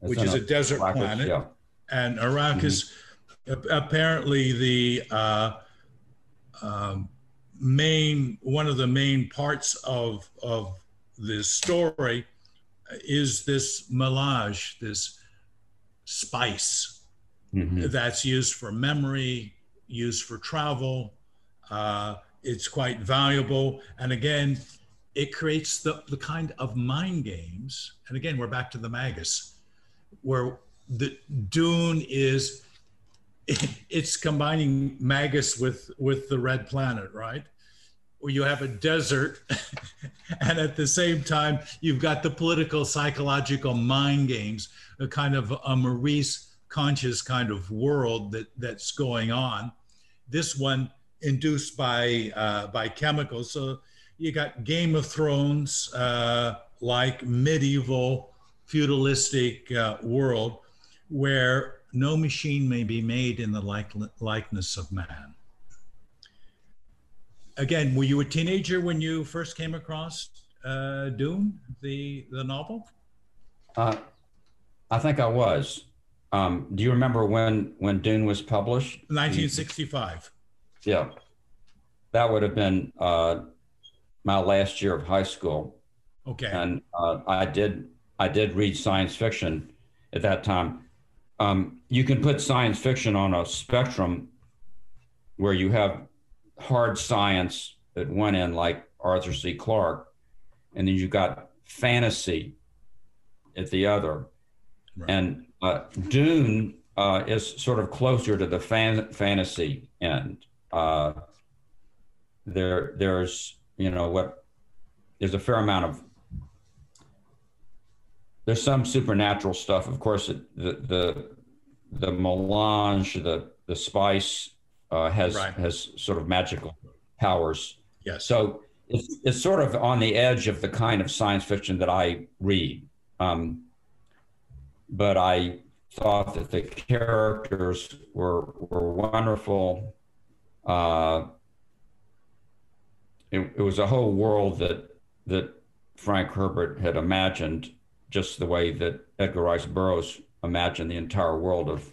which is a desert Arrakis, planet, yeah. and Arrakis mm-hmm. Apparently the uh, um, main one of the main parts of of this story is this melange, this spice mm-hmm. that's used for memory, used for travel. Uh, it's quite valuable. And again, it creates the, the kind of mind games. And again, we're back to the Magus, where the Dune is it's combining Magus with with the red planet, right? Where you have a desert, and at the same time you've got the political, psychological mind games, a kind of a Maurice Conchis kind of world that that's going on. This one induced by uh, by chemicals. So you got Game of Thrones uh, like medieval feudalistic uh, world where no machine may be made in the like, likeness of man. Again, were you a teenager when you first came across uh, Dune, the the novel? Uh, I think I was. Um, do you remember when when Dune was published? 1965. Yeah, that would have been uh, my last year of high school. Okay. And uh, I did I did read science fiction at that time. Um, you can put science fiction on a spectrum where you have hard science at one end, like Arthur C. Clarke, and then you've got fantasy at the other. Right. And uh, Dune uh, is sort of closer to the fan- fantasy end. Uh, there, there's you know what, there's a fair amount of there's some supernatural stuff. Of course, the the the melange, the the spice uh, has right. has sort of magical powers. Yes. So it's it's sort of on the edge of the kind of science fiction that I read. Um, but I thought that the characters were were wonderful. Uh, it, it was a whole world that that Frank Herbert had imagined, just the way that Edgar Rice Burroughs imagined the entire world of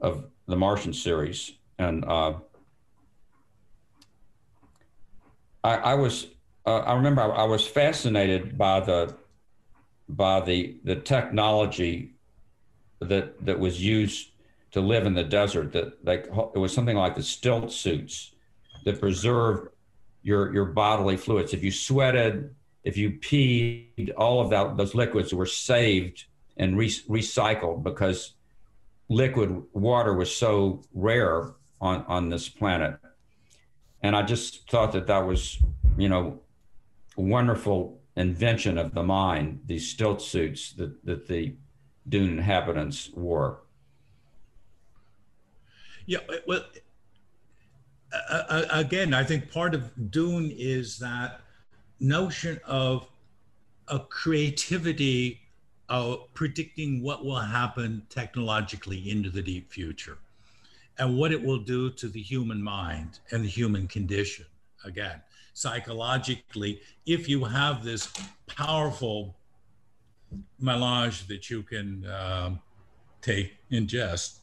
of the Martian series, and uh, I, I, was uh, I remember I, I was fascinated by the by the the technology that that was used to live in the desert. That like it was something like the stillsuits that preserved your your bodily fluids. If you sweated, if you peed, all of that those liquids were saved and re- recycled because liquid water was so rare on on this planet. And I just thought that that was, you know, wonderful invention of the mind. These stillsuits that that the dune inhabitants wore. Yeah, well, uh, again, I think part of Dune is that notion of a creativity of predicting what will happen technologically into the deep future and what it will do to the human mind and the human condition. Again, psychologically, if you have this powerful melange that you can um, take, ingest,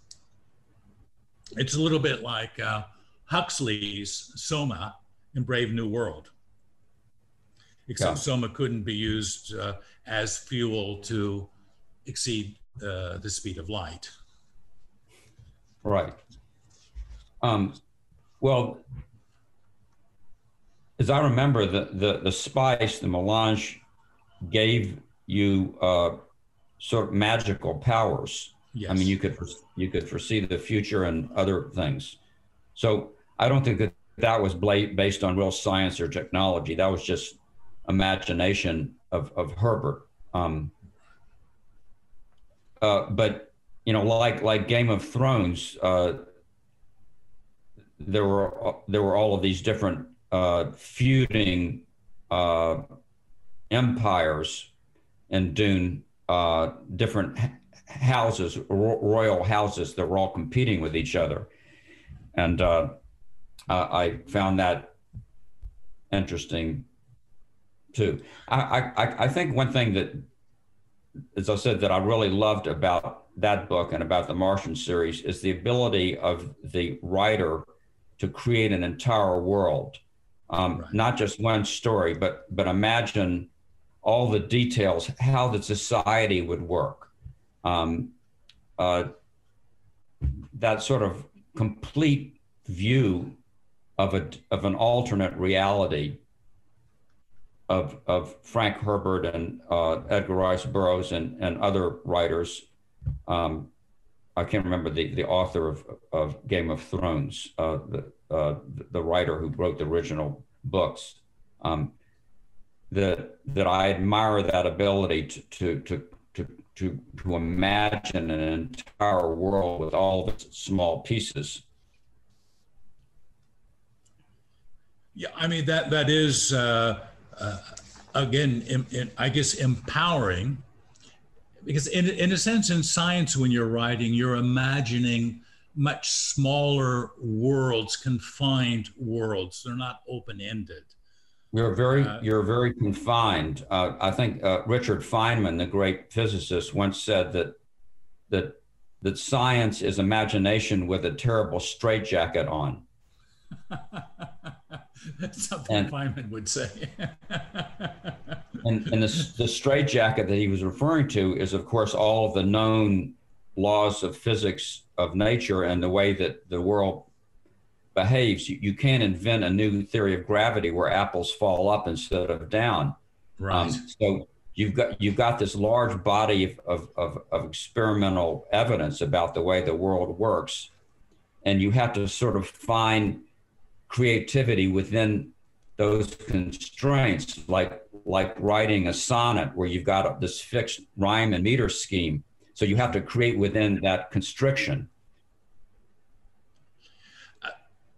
it's a little bit like uh, Huxley's Soma in Brave New World. Except yeah. Soma couldn't be used uh, as fuel to exceed uh, the speed of light. Right. Um, well, as I remember, the, the, the spice, the melange, gave you uh, sort of magical powers. Yes. I mean, you could you could foresee the future and other things. So I don't think that that was based on real science or technology. That was just imagination of, of Herbert. Um, uh, but you know, like like Game of Thrones, uh, there were there were all of these different uh, feuding uh, empires in Dune, uh, different houses, ro- royal houses that were all competing with each other, and uh, I found that interesting too. I, I, I think one thing that, as I said, that I really loved about that book and about the Martian series is the ability of the writer to create an entire world, um, right. not just one story, but but imagine all the details, how the society would work. Um, uh, that sort of complete view of a of an alternate reality of, of Frank Herbert and uh, Edgar Rice Burroughs and, and other writers. Um, I can't remember the, the author of, of Game of Thrones, uh, the, uh, the writer who wrote the original books. Um, that, that I admire that ability to, to, to, to, to, to imagine an entire world with all of its small pieces. Yeah, I mean that that is uh, uh, again, in, in, I guess empowering, because in, in a sense, in science, when you're writing, you're imagining much smaller worlds, confined worlds. They're not open ended. You're very, uh, you're very confined. Uh, I think uh, Richard Feynman, the great physicist, once said that that that science is imagination with a terrible straitjacket on. That's something and, Feynman would say. and and the, the straitjacket that he was referring to is, of course, all of the known laws of physics of nature and the way that the world behaves. You, you can't invent a new theory of gravity where apples fall up instead of down. Right. Um, so you've got you've got this large body of, of, of, of experimental evidence about the way the world works, and you have to sort of find creativity within those constraints, like like writing a sonnet where you've got this fixed rhyme and meter scheme. So you have to create within that constriction.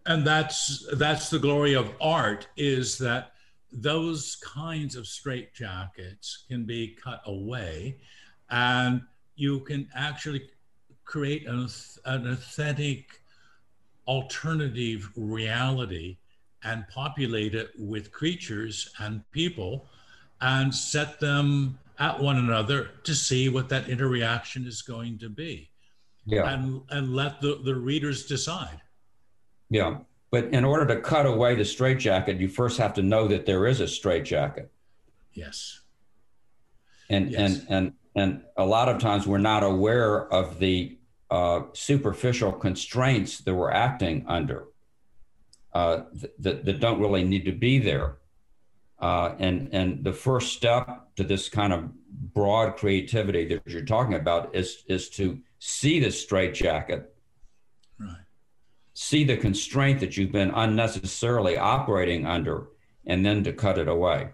And that's that's the glory of art is that those kinds of straitjackets can be cut away and you can actually create an, an authentic alternative reality and populate it with creatures and people and set them at one another to see what that interaction is going to be. Yeah. And, and let the, the readers decide. Yeah. But in order to cut away the straitjacket, you first have to know that there is a straitjacket. Yes. And, yes. and, and, and a lot of times we're not aware of the uh, superficial constraints that we're acting under uh, that, that don't really need to be there. Uh, and, and the first step to this kind of broad creativity that you're talking about is, is to see the straitjacket, right. see the constraint that you've been unnecessarily operating under, and then to cut it away.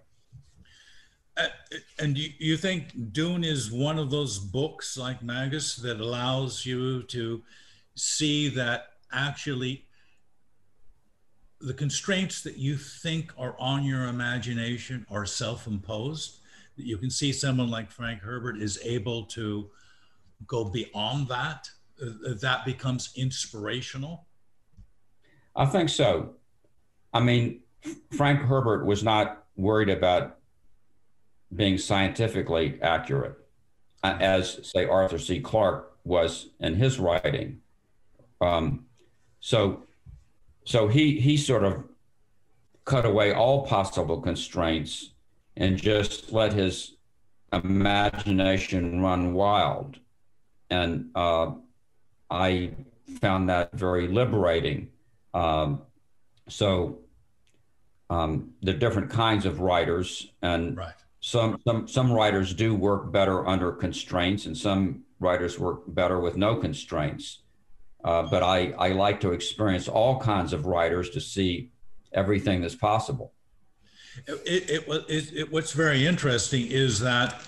Uh, and you, you think Dune is one of those books like Magus that allows you to see that actually the constraints that you think are on your imagination are self-imposed? That you can see someone like frank herbert is able to go beyond that? Uh, that becomes inspirational? I think so. I mean frank herbert was not worried about being scientifically accurate as say arthur c. Clarke was in his writing. Um, so so he he sort of cut away all possible constraints and just let his imagination run wild. And uh, i found that very liberating. Um, so um, are different kinds of writers and right. Some, some some writers do work better under constraints and some writers work better with no constraints uh, but I, I like to experience all kinds of writers to see everything that's possible. It, it, it, it what's very interesting is that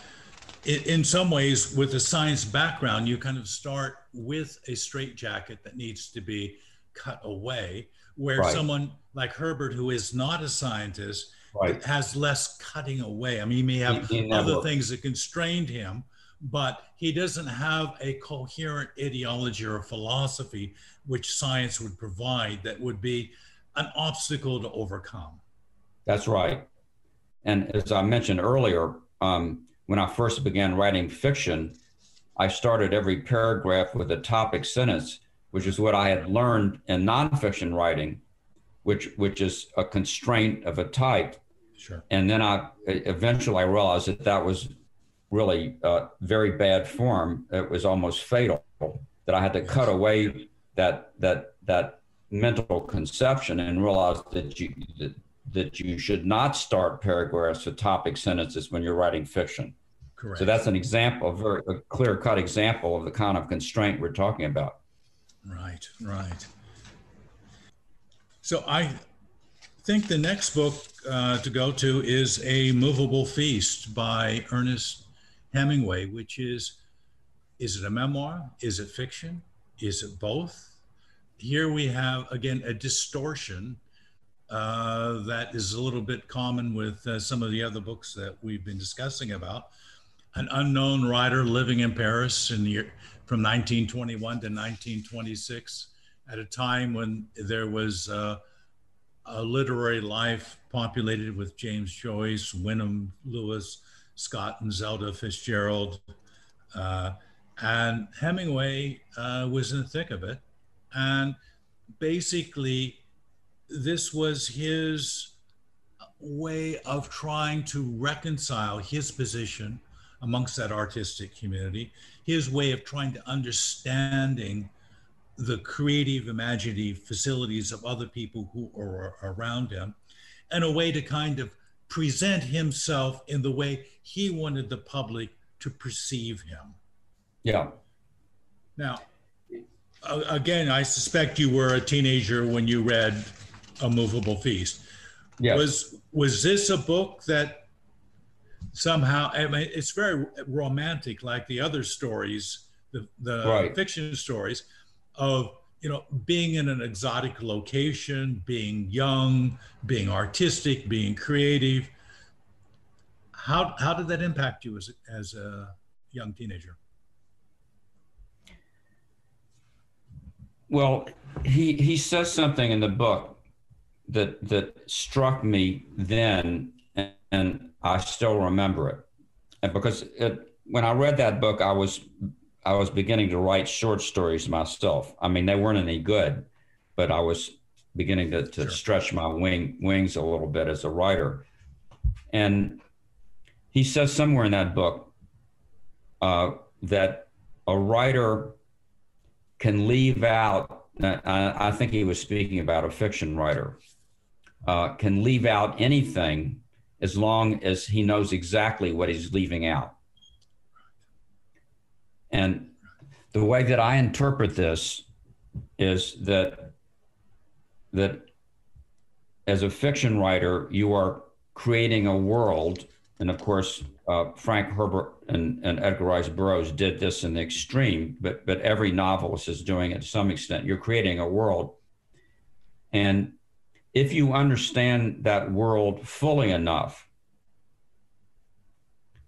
in some ways, with a science background, you kind of start with a straitjacket that needs to be cut away, where right. someone like Herbert, who is not a scientist, right. has less cutting away. I mean, he may have he, he other things that constrained him, but he doesn't have a coherent ideology or philosophy which science would provide that would be an obstacle to overcome. That's right. And as I mentioned earlier, um, when I first began writing fiction, I started every paragraph with a topic sentence, which is what I had learned in nonfiction writing, which which is a constraint of a type. Sure. And then I eventually I realized that that was really uh, very bad form. It was almost fatal that I had to cut away that that that mental conception and realize that you that, that you should not start paragraphs with topic sentences when you're writing fiction. Correct. So that's an example, a very a clear cut example of the kind of constraint we're talking about. Right, right. So I think the next book uh, to go to is A Movable Feast by Ernest Hemingway, which is is it a memoir? Is it fiction? Is it both? Here we have, again, a distortion uh, that is a little bit common with uh, some of the other books that we've been discussing about. An unknown writer living in Paris in the year, from 1921 to 1926, at a time when there was uh, a literary life populated with James Joyce, Wyndham Lewis, Scott and Zelda Fitzgerald. Uh, and Hemingway uh, was in the thick of it. And basically, this was his way of trying to reconcile his position amongst that artistic community, his way of trying to understanding the creative, imaginative facilities of other people who are around him, and a way to kind of present himself in the way he wanted the public to perceive him. Yeah. Now, again, I suspect you were a teenager when you read A Movable Feast. Yeah. Was was this a book that somehow I mean, it's very romantic, like the other stories, the the Right. fiction stories of you know being in an exotic location, being young, being artistic, being creative. How how did that impact you as a- as a young teenager? Well, he he says something in the book that that struck me then, and, and I still remember it. And because it, when I read that book, I was I was beginning to write short stories myself. I mean, they weren't any good, but I was beginning to, to Sure. stretch my wing wings a little bit as a writer. And he says somewhere in that book uh, that a writer can leave out, I, I think he was speaking about a fiction writer, uh, can leave out anything as long as he knows exactly what he's leaving out. And the way that I interpret this is that that as a fiction writer, you are creating a world, and of course, uh, Frank Herbert and, and Edgar Rice Burroughs did this in the extreme, but but every novelist is doing it to some extent. You're creating a world, and if you understand that world fully enough,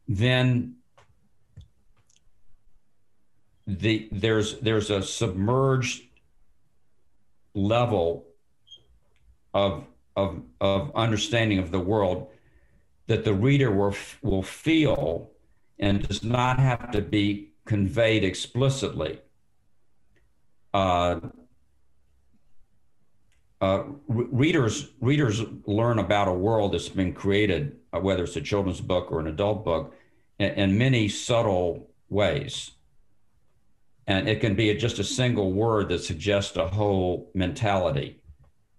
then the there's there's a submerged level of of of understanding of the world that the reader will will feel and does not have to be conveyed explicitly. Uh, uh, re- readers readers learn about a world that's been created, uh, whether it's a children's book or an adult book, in, in many subtle ways. And it can be just a single word that suggests a whole mentality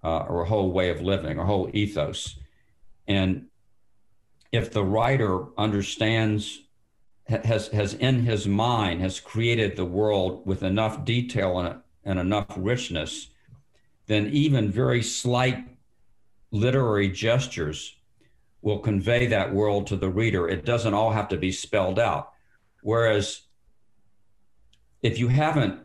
uh, or a whole way of living, a whole ethos. And if the writer understands, has, has in his mind, has created the world with enough detail and, and enough richness, then even very slight literary gestures will convey that world to the reader. It doesn't all have to be spelled out. Whereas if you haven't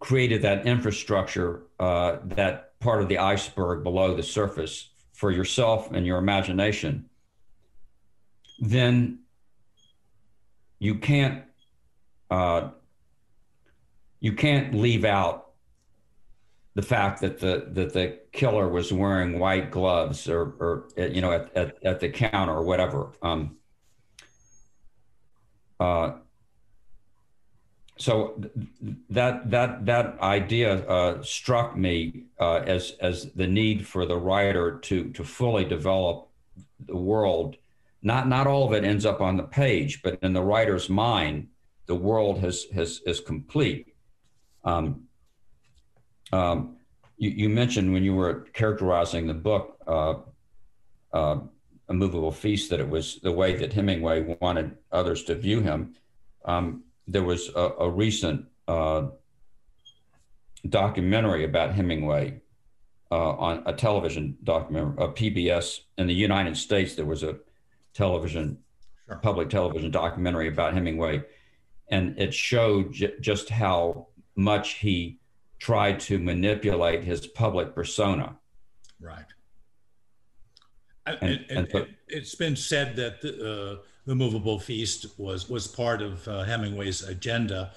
created that infrastructure, uh, that part of the iceberg below the surface for yourself and your imagination, then you can't uh, you can't leave out the fact that the that the killer was wearing white gloves or or you know at, at, at the counter or whatever. Um, uh, so that that that idea uh, struck me uh, as as the need for the writer to to fully develop the world. Not not all of it ends up on the page, but in the writer's mind, the world has has is complete. Um, um, you, you mentioned when you were characterizing the book, uh, uh, A Movable Feast, that it was the way that Hemingway wanted others to view him. Um, there was a, a recent uh, documentary about Hemingway uh, on a television documentary, a PBS in the United States. There was a television, Sure. public television documentary about Hemingway, and it showed j- just how much he tried to manipulate his public persona. Right. And, And- and, and so- it, has been said that uh, the movable feast was was part of uh, Hemingway's agenda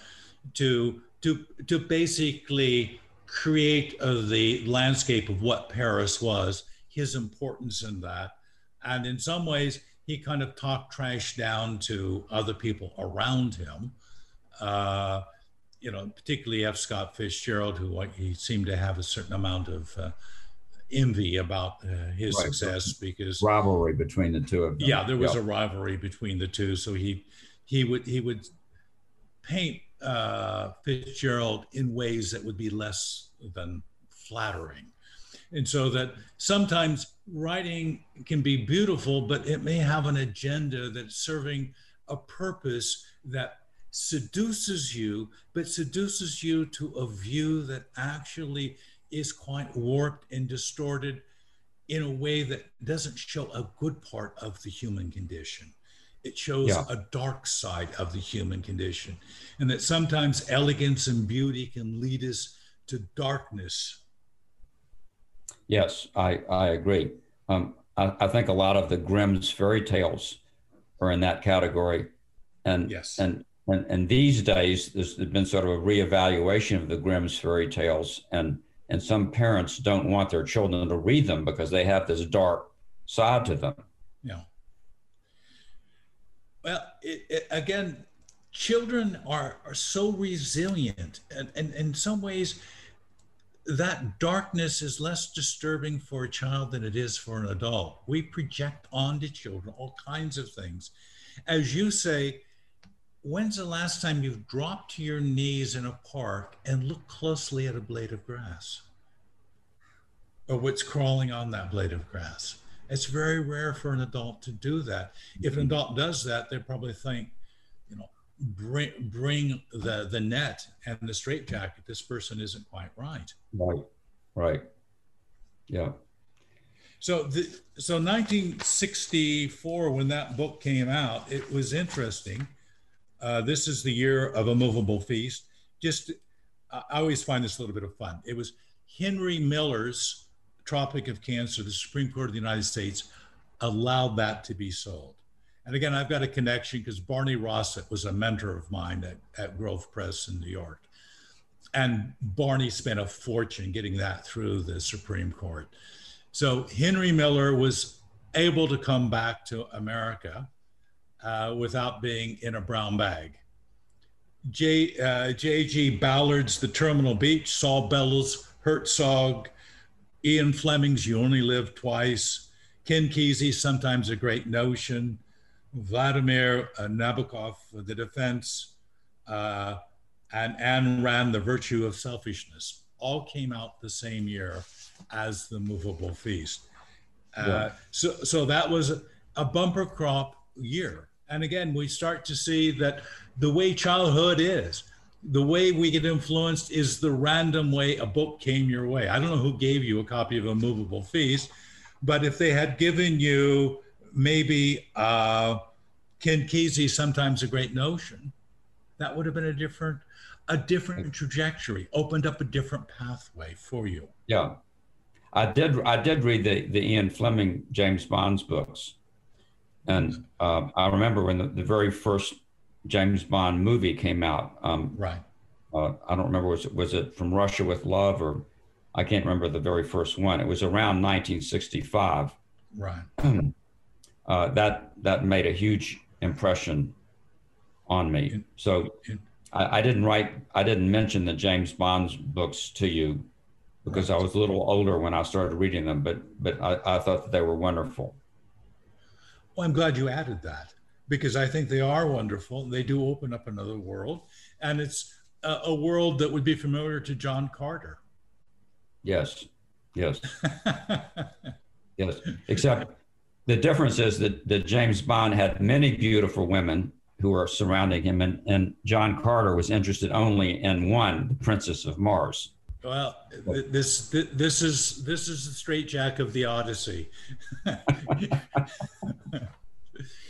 to to to basically create uh, the landscape of what Paris was, his importance in that, and in some ways he kind of talked trash down to other people around him. Uh, you know, particularly F. Scott Fitzgerald, who he seemed to have a certain amount of uh, envy about uh, his Right. success because Rivalry between the two of them. yeah, there was Yeah. a rivalry between the two. So he he would he would paint uh, Fitzgerald in ways that would be less than flattering, and so that sometimes writing can be beautiful, but it may have an agenda that's serving a purpose that seduces you, but seduces you to a view that actually is quite warped and distorted in a way that doesn't show a good part of the human condition. It shows Yeah. a dark side of the human condition, and that sometimes elegance and beauty can lead us to darkness. Yes, I, I agree. Um, I, I think a lot of the Grimm's fairy tales are in that category. And, Yes. and, and, and these days, there's been sort of a reevaluation of the Grimm's fairy tales. And, and some parents don't want their children to read them because they have this dark side to them. Yeah. Well, it, it, again, children are, are so resilient, and, and in some ways, that darkness is less disturbing for a child than it is for an adult. We project onto children all kinds of things. As you say, when's the last time you've dropped to your knees in a park and looked closely at a blade of grass? Or what's crawling on that blade of grass? It's very rare for an adult to do that. If an mm-hmm. adult does that, they probably think, you know, bring bring the the net and the straitjacket. This person isn't quite right. Right. Right. Yeah. So the so 1964, when that book came out, it was interesting. Uh, this is the year of a movable feast. Just I always find this a little bit of fun. It was Henry Miller's Tropic of Cancer. The Supreme Court of the United States allowed that to be sold. And again, I've got a connection because Barney Rosset was a mentor of mine at, at Grove Press in New York. And Barney spent a fortune getting that through the Supreme Court. So Henry Miller was able to come back to America uh, without being in a brown bag. J. Uh, J.G. Ballard's The Terminal Beach, Saul Bellow's, Herzog, Ian Fleming's You Only Live Twice, Ken Kesey, Sometimes a Great Notion, Vladimir uh, Nabokov, The Defense, uh, and Anne Rand, The Virtue of Selfishness, all came out the same year as The Movable Feast. Uh, Yeah. so, so that was a bumper crop year. And again, we start to see that the way childhood is, the way we get influenced is the random way a book came your way. I don't know who gave you a copy of A Movable Feast, but if they had given you maybe uh, Ken Kesey, sometimes a great notion, that would have been a different, a different trajectory, opened up a different pathway for you. Yeah. I did. I did read the, the Ian Fleming James Bond's books, and uh, I remember when the, the very first James Bond movie came out. Um, Right. uh, I don't remember was it was it from Russia with Love or I can't remember the very first one. It was around 1965. Right. Uh, that that made a huge impression on me. So I, I didn't write. I didn't mention the James Bond's books to you because I was a little older when I started reading them. But but I, I thought that they were wonderful. Well, I'm glad you added that because I think they are wonderful. They do open up another world, and it's a, a world that would be familiar to John Carter. Yes, yes, yes. Except the difference is that, that James Bond had many beautiful women who were surrounding him, and, and John Carter was interested only in one, the Princess of Mars. Well, th- this th- this is this is the straitjack of the Odyssey.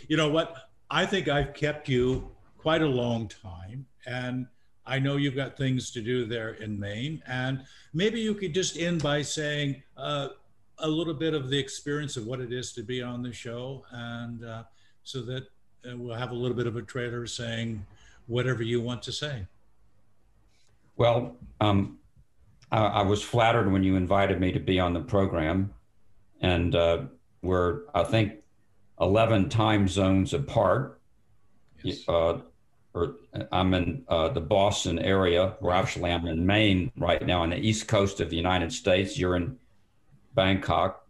you know what? I think I've kept you quite a long time, and I know you've got things to do there in Maine. And maybe you could just end by saying uh, a little bit of the experience of what it is to be on the show, and uh, so that uh, we'll have a little bit of a trailer saying whatever you want to say. Well, um, I, I was flattered when you invited me to be on the program, and uh, we're I think eleven time zones apart. Yes. Uh, or I'm in uh, the Boston area, where actually I'm in Maine right now, on the east coast of the United States. You're in Bangkok,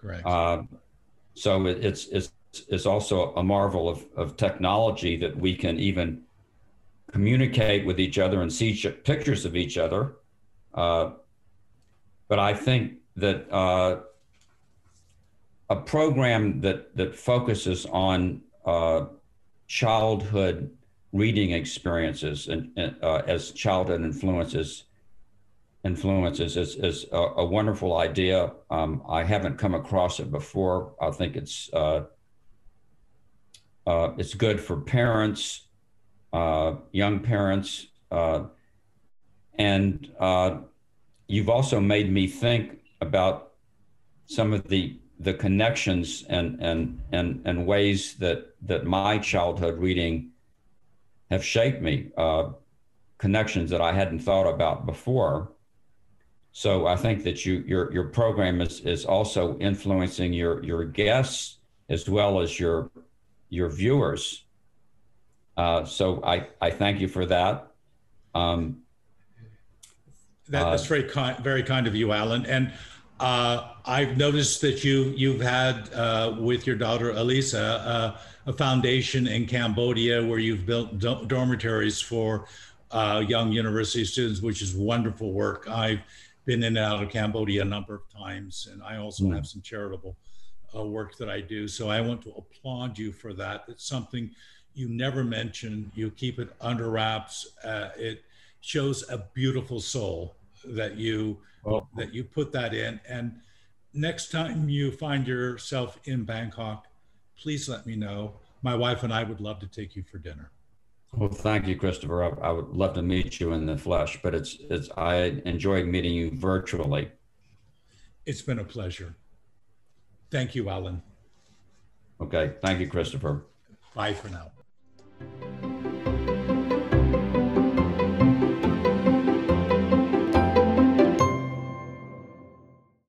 Correct. uh, so it, it's it's it's also a marvel of, of technology that we can even communicate with each other and see pictures of each other. Uh, but I think that uh, a program that that focuses on uh, childhood reading experiences and, uh, as childhood influences influences is, is a, a wonderful idea. Um, I haven't come across it before. I think it's uh, it's good for parents, young parents, and uh, you've also made me think about some of the the connections and and and and ways that that my childhood reading have shaped me. Uh, connections that I hadn't thought about before. So I think that you your your program is is also influencing your your guests as well as your your viewers. Uh, so I I thank you for that. Um, that, that's Uh, very kind, very kind of you, Alan. And uh, I've noticed that you you've had uh, with your daughter Elisa uh, a foundation in Cambodia where you've built do- dormitories for uh, young university students, which is wonderful work. I've been in and out of Cambodia a number of times, and I also Mm. have some charitable uh, work that I do. So I want to applaud you for that. It's something you never mention. You keep it under wraps. Uh, it shows a beautiful soul that you well, that you put that in. And next time you find yourself in Bangkok, please let me know. My wife and I would love to take you for dinner. well, thank you, Christopher. I, I would love to meet you in the flesh, but it's it's I enjoyed meeting you virtually. It's been a pleasure. Thank you, Alan. Okay, thank you, Christopher. Bye for now.